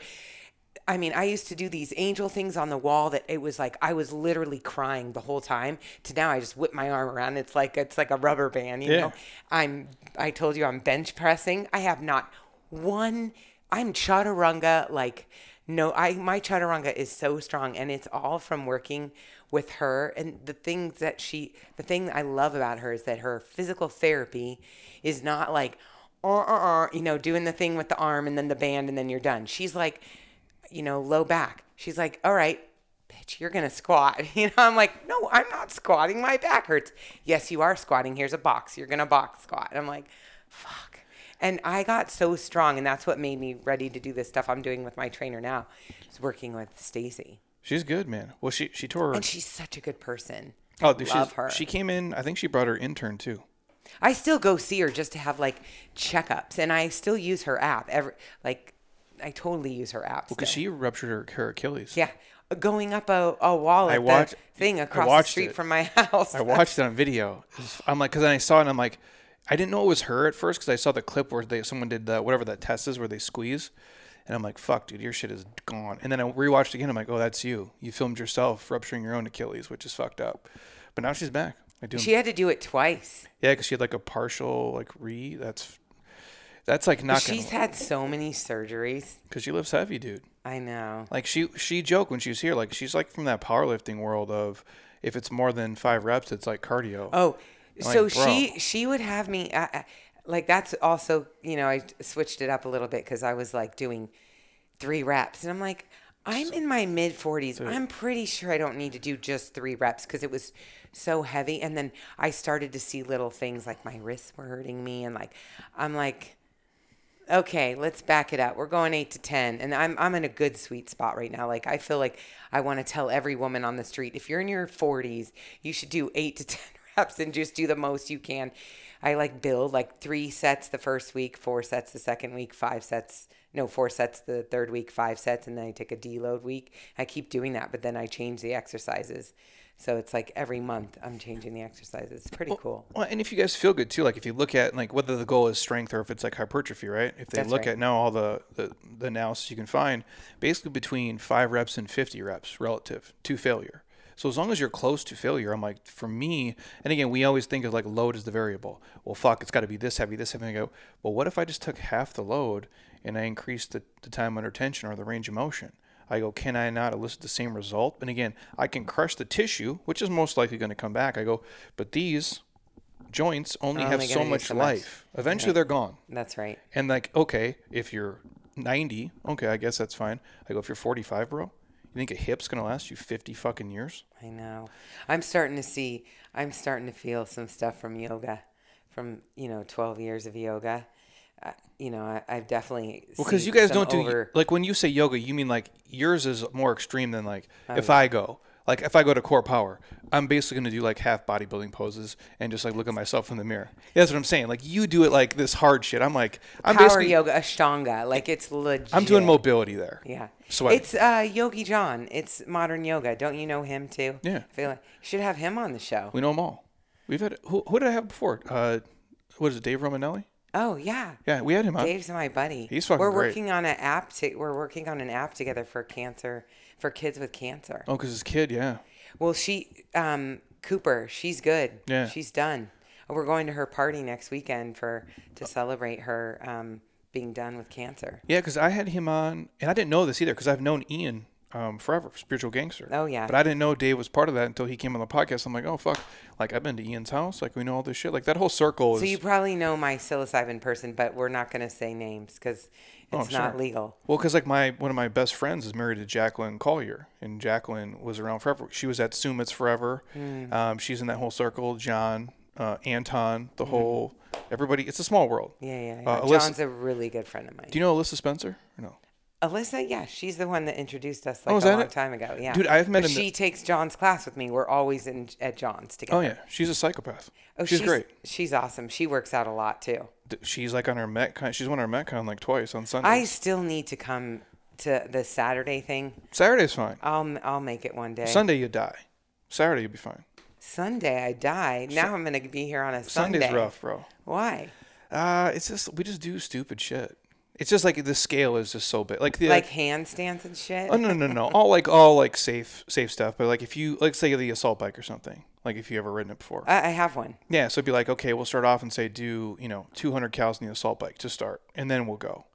I mean, I used to do these angel things on the wall that it was like I was literally crying the whole time. To now, I just whip my arm around. It's like it's like a rubber band, you Yeah. know. I'm. I told you I'm bench pressing. I have not one. I'm chaturanga like no. I my chaturanga is so strong, and it's all from working with her. And the things that she, the thing I love about her is that her physical therapy is not like, uh, uh, uh, you know, doing the thing with the arm and then the band and then you're done. She's like, you know, low back. She's like, all right, bitch, you're gonna squat. You know, I'm like, no, I'm not squatting. My back hurts. Yes, you are squatting. Here's a box. You're gonna box squat. And I'm like, fuck. And I got so strong, and that's what made me ready to do this stuff I'm doing with my trainer now. Is working with Stacy, she's good, man. Well, she she tore her. and she's such a good person. oh, dude, love her. She came in. I think she brought her intern too. I still go see her just to have like checkups, and I still use her app. Every like, I totally use her app. Because still. she ruptured her, her Achilles. Yeah, going up a, a wall I at watched- thing across the street it. from my house. I watched it on video. I'm like, because then I saw it and I'm like, I didn't know it was her at first because I saw the clip where they someone did the, whatever that test is where they squeeze. And I'm like, fuck, dude, your shit is gone. And then I rewatched again. I'm like, oh, that's you. You filmed yourself rupturing your own Achilles, which is fucked up. But now she's back. I do. She had to do it twice. yeah, because she had like a partial like re. That's that's like not She's had so many surgeries. because she lifts heavy, dude. I know. Like she she joked when she was here, like she's like from that powerlifting world of if it's more than five reps, it's like cardio. Oh, Like, so bro. she she would have me like that's also you know I switched it up a little bit because I was like doing three reps and I'm like I'm in my mid 40s. I'm pretty sure I don't need to do just three reps because it was so heavy. And then I started to see little things like my wrists were hurting me and like I'm like okay, let's back it up. We're going eight to ten, and I'm I'm in a good sweet spot right now. Like I feel like I want to tell every woman on the street, if you're in your 40s, you should do eight to ten reps and just do the most you can. I like build like three sets the first week, four sets the second week, five sets. No, four sets the third week, five sets, and then I take a deload week. I keep doing that, but then I change the exercises. So it's like every month I'm changing the exercises. It's pretty cool. Well, and if you guys feel good too, like if you look at like whether the goal is strength or if it's like hypertrophy, right? If they That's look right. at now all the, the the analysis you can find, basically between five reps and fifty reps relative to failure. So as long as you're close to failure, I'm like, for me, and again, we always think of like load as the variable. Well, fuck, it's got to be this heavy, this heavy. And I go, well, what if I just took half the load and I increased the, the time under tension or the range of motion? I go, can I not elicit the same result? And again, I can crush the tissue, which is most likely going to come back. I go, but these joints only, have so much so much. life. Eventually, they're gone. That's right. And like, okay, if you're 90, okay, I guess that's fine. I go, if you're 45, bro, you You think a hip's gonna last you 50 fucking years? I know. I'm starting to see. I'm starting to feel some stuff from yoga, from you know 12 years of yoga. Uh, you know, I, I've definitely. Well, because you guys don't do like when you say yoga, you mean like yours is more extreme than like Oh, if I go. Like if I go to CorePower, I'm basically gonna do like half bodybuilding poses and just like look at myself in the mirror. Yeah, that's what I'm saying. Like you do it like this hard shit. I'm like I'm power basically yoga, Ashtanga. Like it's legit. I'm doing mobility there. Yeah. Sweating. It's uh, Yogi John. It's modern yoga. Don't you know him too? Yeah. I feel like you should have him on the show. We know them all. We've had who, who did I have before? Uh, what is it? Dave Romanelli? Oh yeah. Yeah, we had him on. Dave's my buddy. He's fucking We're great. working on an app. To, we're working on an app together for cancer for kids with cancer. Oh, because his kid, yeah. Well, she, um, Cooper, she's good. Yeah. She's done. We're going to her party next weekend for to celebrate her um, being done with cancer. Yeah, because I had him on, and I didn't know this either because I've known Ian um, forever, spiritual gangster. Oh, yeah. But I didn't know Dave was part of that until he came on the podcast. I'm like, oh fuck, like I've been to Ian's house, like we know all this shit, like that whole circle is. So you probably know my psilocybin person, but we're not going to say names because Oh, it's not sure. legal. well, because like my one of my best friends is married to Jacqueline Collier, and Jacqueline was around forever. She was at Sumit's forever. Hmm. Um, she's in that whole circle. John, uh, Anton, the whole everybody. It's a small world. Yeah, yeah. yeah. Uh, Alyssa- John's a really good friend of mine. Do you know Alyssa Spencer? Or no. Alyssa, yeah, she's the one that introduced us like Oh, a long it? time ago. Yeah, Dude, I've met But in the- she takes John's class with me. We're always in at John's together. Oh yeah, she's a psychopath. Oh, she's, great. She's awesome. She works out a lot too. She's like on her Metcon. She's won her Metcon like twice on Sunday. I still need to come to the Saturday thing. Saturday's fine. I'll I'll make it one day. Sunday you die. Saturday you'll be fine. Sunday I die. Now I'm gonna be here on a Sunday. Sunday's rough, bro. Why? Uh, it's just we just do stupid shit. It's just like the scale is just so big. Like the Like handstands and shit. oh no no no all like all like safe safe stuff. But like if you like say the assault bike or something. Like if you ever ridden it before. I, I have one. yeah, so it'd be like okay, we'll start off and say do you know 200 cals in the assault bike to start, and then we'll go,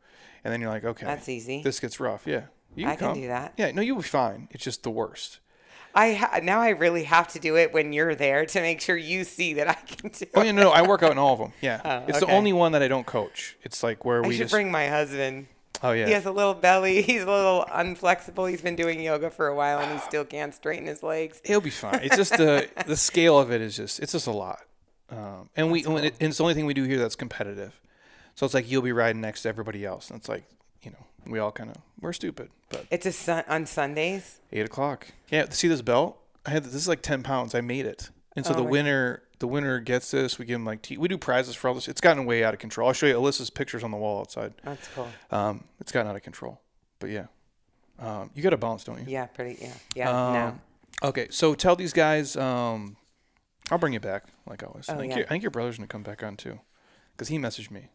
and then you're like okay, That's easy. This gets rough. Yeah, you I can do that. Yeah, no, you'll be fine. It's just the worst. I ha- now I really have to do it when you're there to make sure you see that I can do. Oh yeah, no, no, I work out in all of them. Yeah, Oh, it's the only one that I don't coach. It's like where I we should just. bring my husband. oh yeah. He has a little belly. He's a little unflexible. He's been doing yoga for a while and he still can't straighten his legs. He'll be fine. It's just the the scale of it is just it's just a lot, um, and we and and it's the only thing we do here that's competitive. So it's like you'll be riding next to everybody else, and it's like we all kind of we're stupid, but It's a sun on Sundays. eight o'clock. Yeah, see this belt? I had this is like ten pounds. I made it, and so Oh the winner the winner gets this. We give him like tea. we do prizes for all this. It's gotten way out of control. I'll show you Alyssa's pictures on the wall outside. That's cool. Um, it's gotten out of control, but yeah, um, you got a balance, don't you? Yeah, pretty. Yeah, yeah. no. Um, Okay, so tell these guys. Um, I'll bring you back, like always. I Oh, think, yeah. your, I think your brother's gonna come back on too, because he messaged me.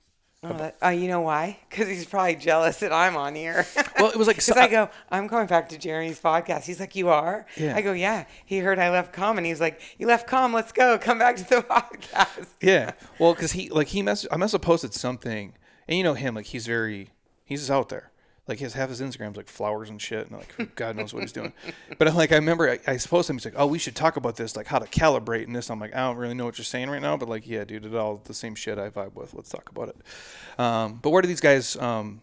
Oh, that, uh, you know why? Because he's probably jealous that I'm on here. Well, it was like Because so- I go, I'm going back to Jeremy's podcast. He's like, you are? Yeah. I go, yeah. He heard I left Calm, and he's like, you left Calm. Let's go. Come back to the podcast. Yeah, well, because he like he mess I must have posted something, and you know him, like he's very he's out there. Like his half his Instagram's like flowers and shit, and like God knows what he's doing. But like I remember I, I posted him. He's like, "Oh, we should talk about this, like how to calibrate and this." I'm like, I don't really know what you're saying right now, but like, yeah, dude, it's all the same shit I vibe with. Let's talk about it. Um, but where do these guys um,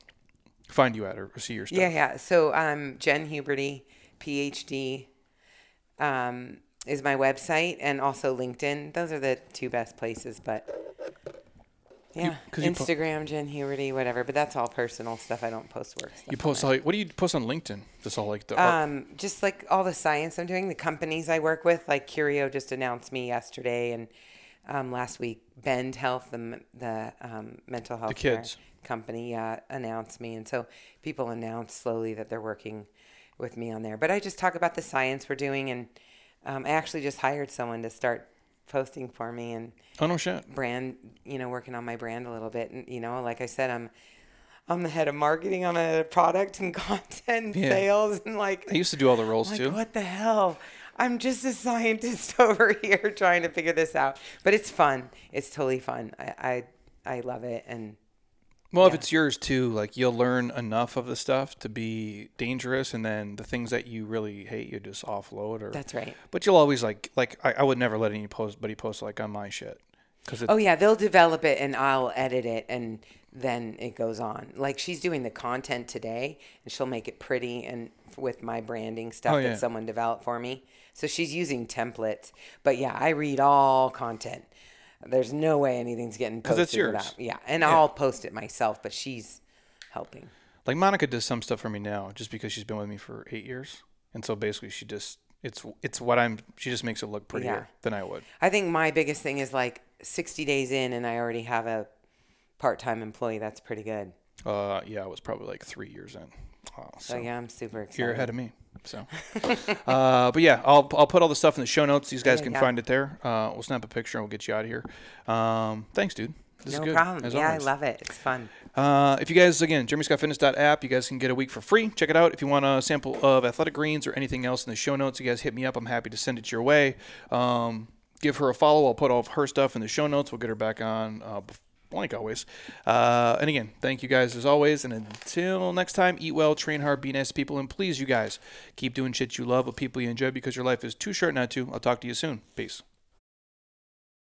find you at or, or see your stuff? Yeah, yeah. So um, Jen Huberty, PhD, um, is my website, and also LinkedIn. Those are the two best places. But yeah, you po- Instagram, Jen Huberty, whatever. But that's all personal stuff. I don't post work stuff. You post all, what do you post on LinkedIn? Just all like the art- Um, just like all the science I'm doing, the companies I work with, like Curio just announced me yesterday and um, last week. Bend Health, the the um, mental health care kids. company, uh, announced me, and so people announce slowly that they're working with me on there. But I just talk about the science we're doing, and um, I actually just hired someone to start posting for me and oh no shit. brand, you know, working on my brand a little bit. And you know, like I said, I'm I'm the head of marketing. I'm a product and content Yeah. sales, and like I used to do all the roles like, too. what the hell? I'm just a scientist over here trying to figure this out. But it's fun. It's totally fun. I I, I love it. And Well, if it's yours too, like you'll learn enough of the stuff to be dangerous, and then the things that you really hate, you just offload. Or that's right. but you'll always like like I, I would never let any post, buddy post like on my shit. Because it, Oh yeah, they'll develop it and I'll edit it and then it goes on. Like she's doing the content today and she'll make it pretty and with my branding stuff Oh, yeah. that someone developed for me. So she's using templates. But yeah, I read all content. There's no way anything's getting posted. it's yours. without- yeah, and I'll post it myself, but she's helping. like Monica does some stuff for me now, just because she's been with me for eight years, and so basically she just it's it's what I'm. She just makes it look prettier Yeah. than I would. I think my biggest thing is like 60 days in and I already have a part-time employee. That's pretty good. Uh, yeah, I was probably like three years in. Oh, So so yeah, I'm super excited. you're ahead of me. So, uh, but yeah, I'll I'll put all the stuff in the show notes. These guys can yeah. find it there. Uh, we'll snap a picture and we'll get you out of here. Um, thanks, dude. This no is good. problem. Yeah, always. I love it. It's fun. Uh, if you guys, again, jeremyscottfitness.app, you guys can get a week for free. Check it out. If you want a sample of athletic greens or anything else in the show notes, you guys hit me up. I'm happy to send it your way. Um, give her a follow. I'll put all of her stuff in the show notes. We'll get her back on uh, like always. Uh, and again, thank you guys as always. And until next time, eat well, train hard, be nice people, and please, you guys, keep doing shit you love with people you enjoy because your life is too short not to. I'll talk to you soon. Peace.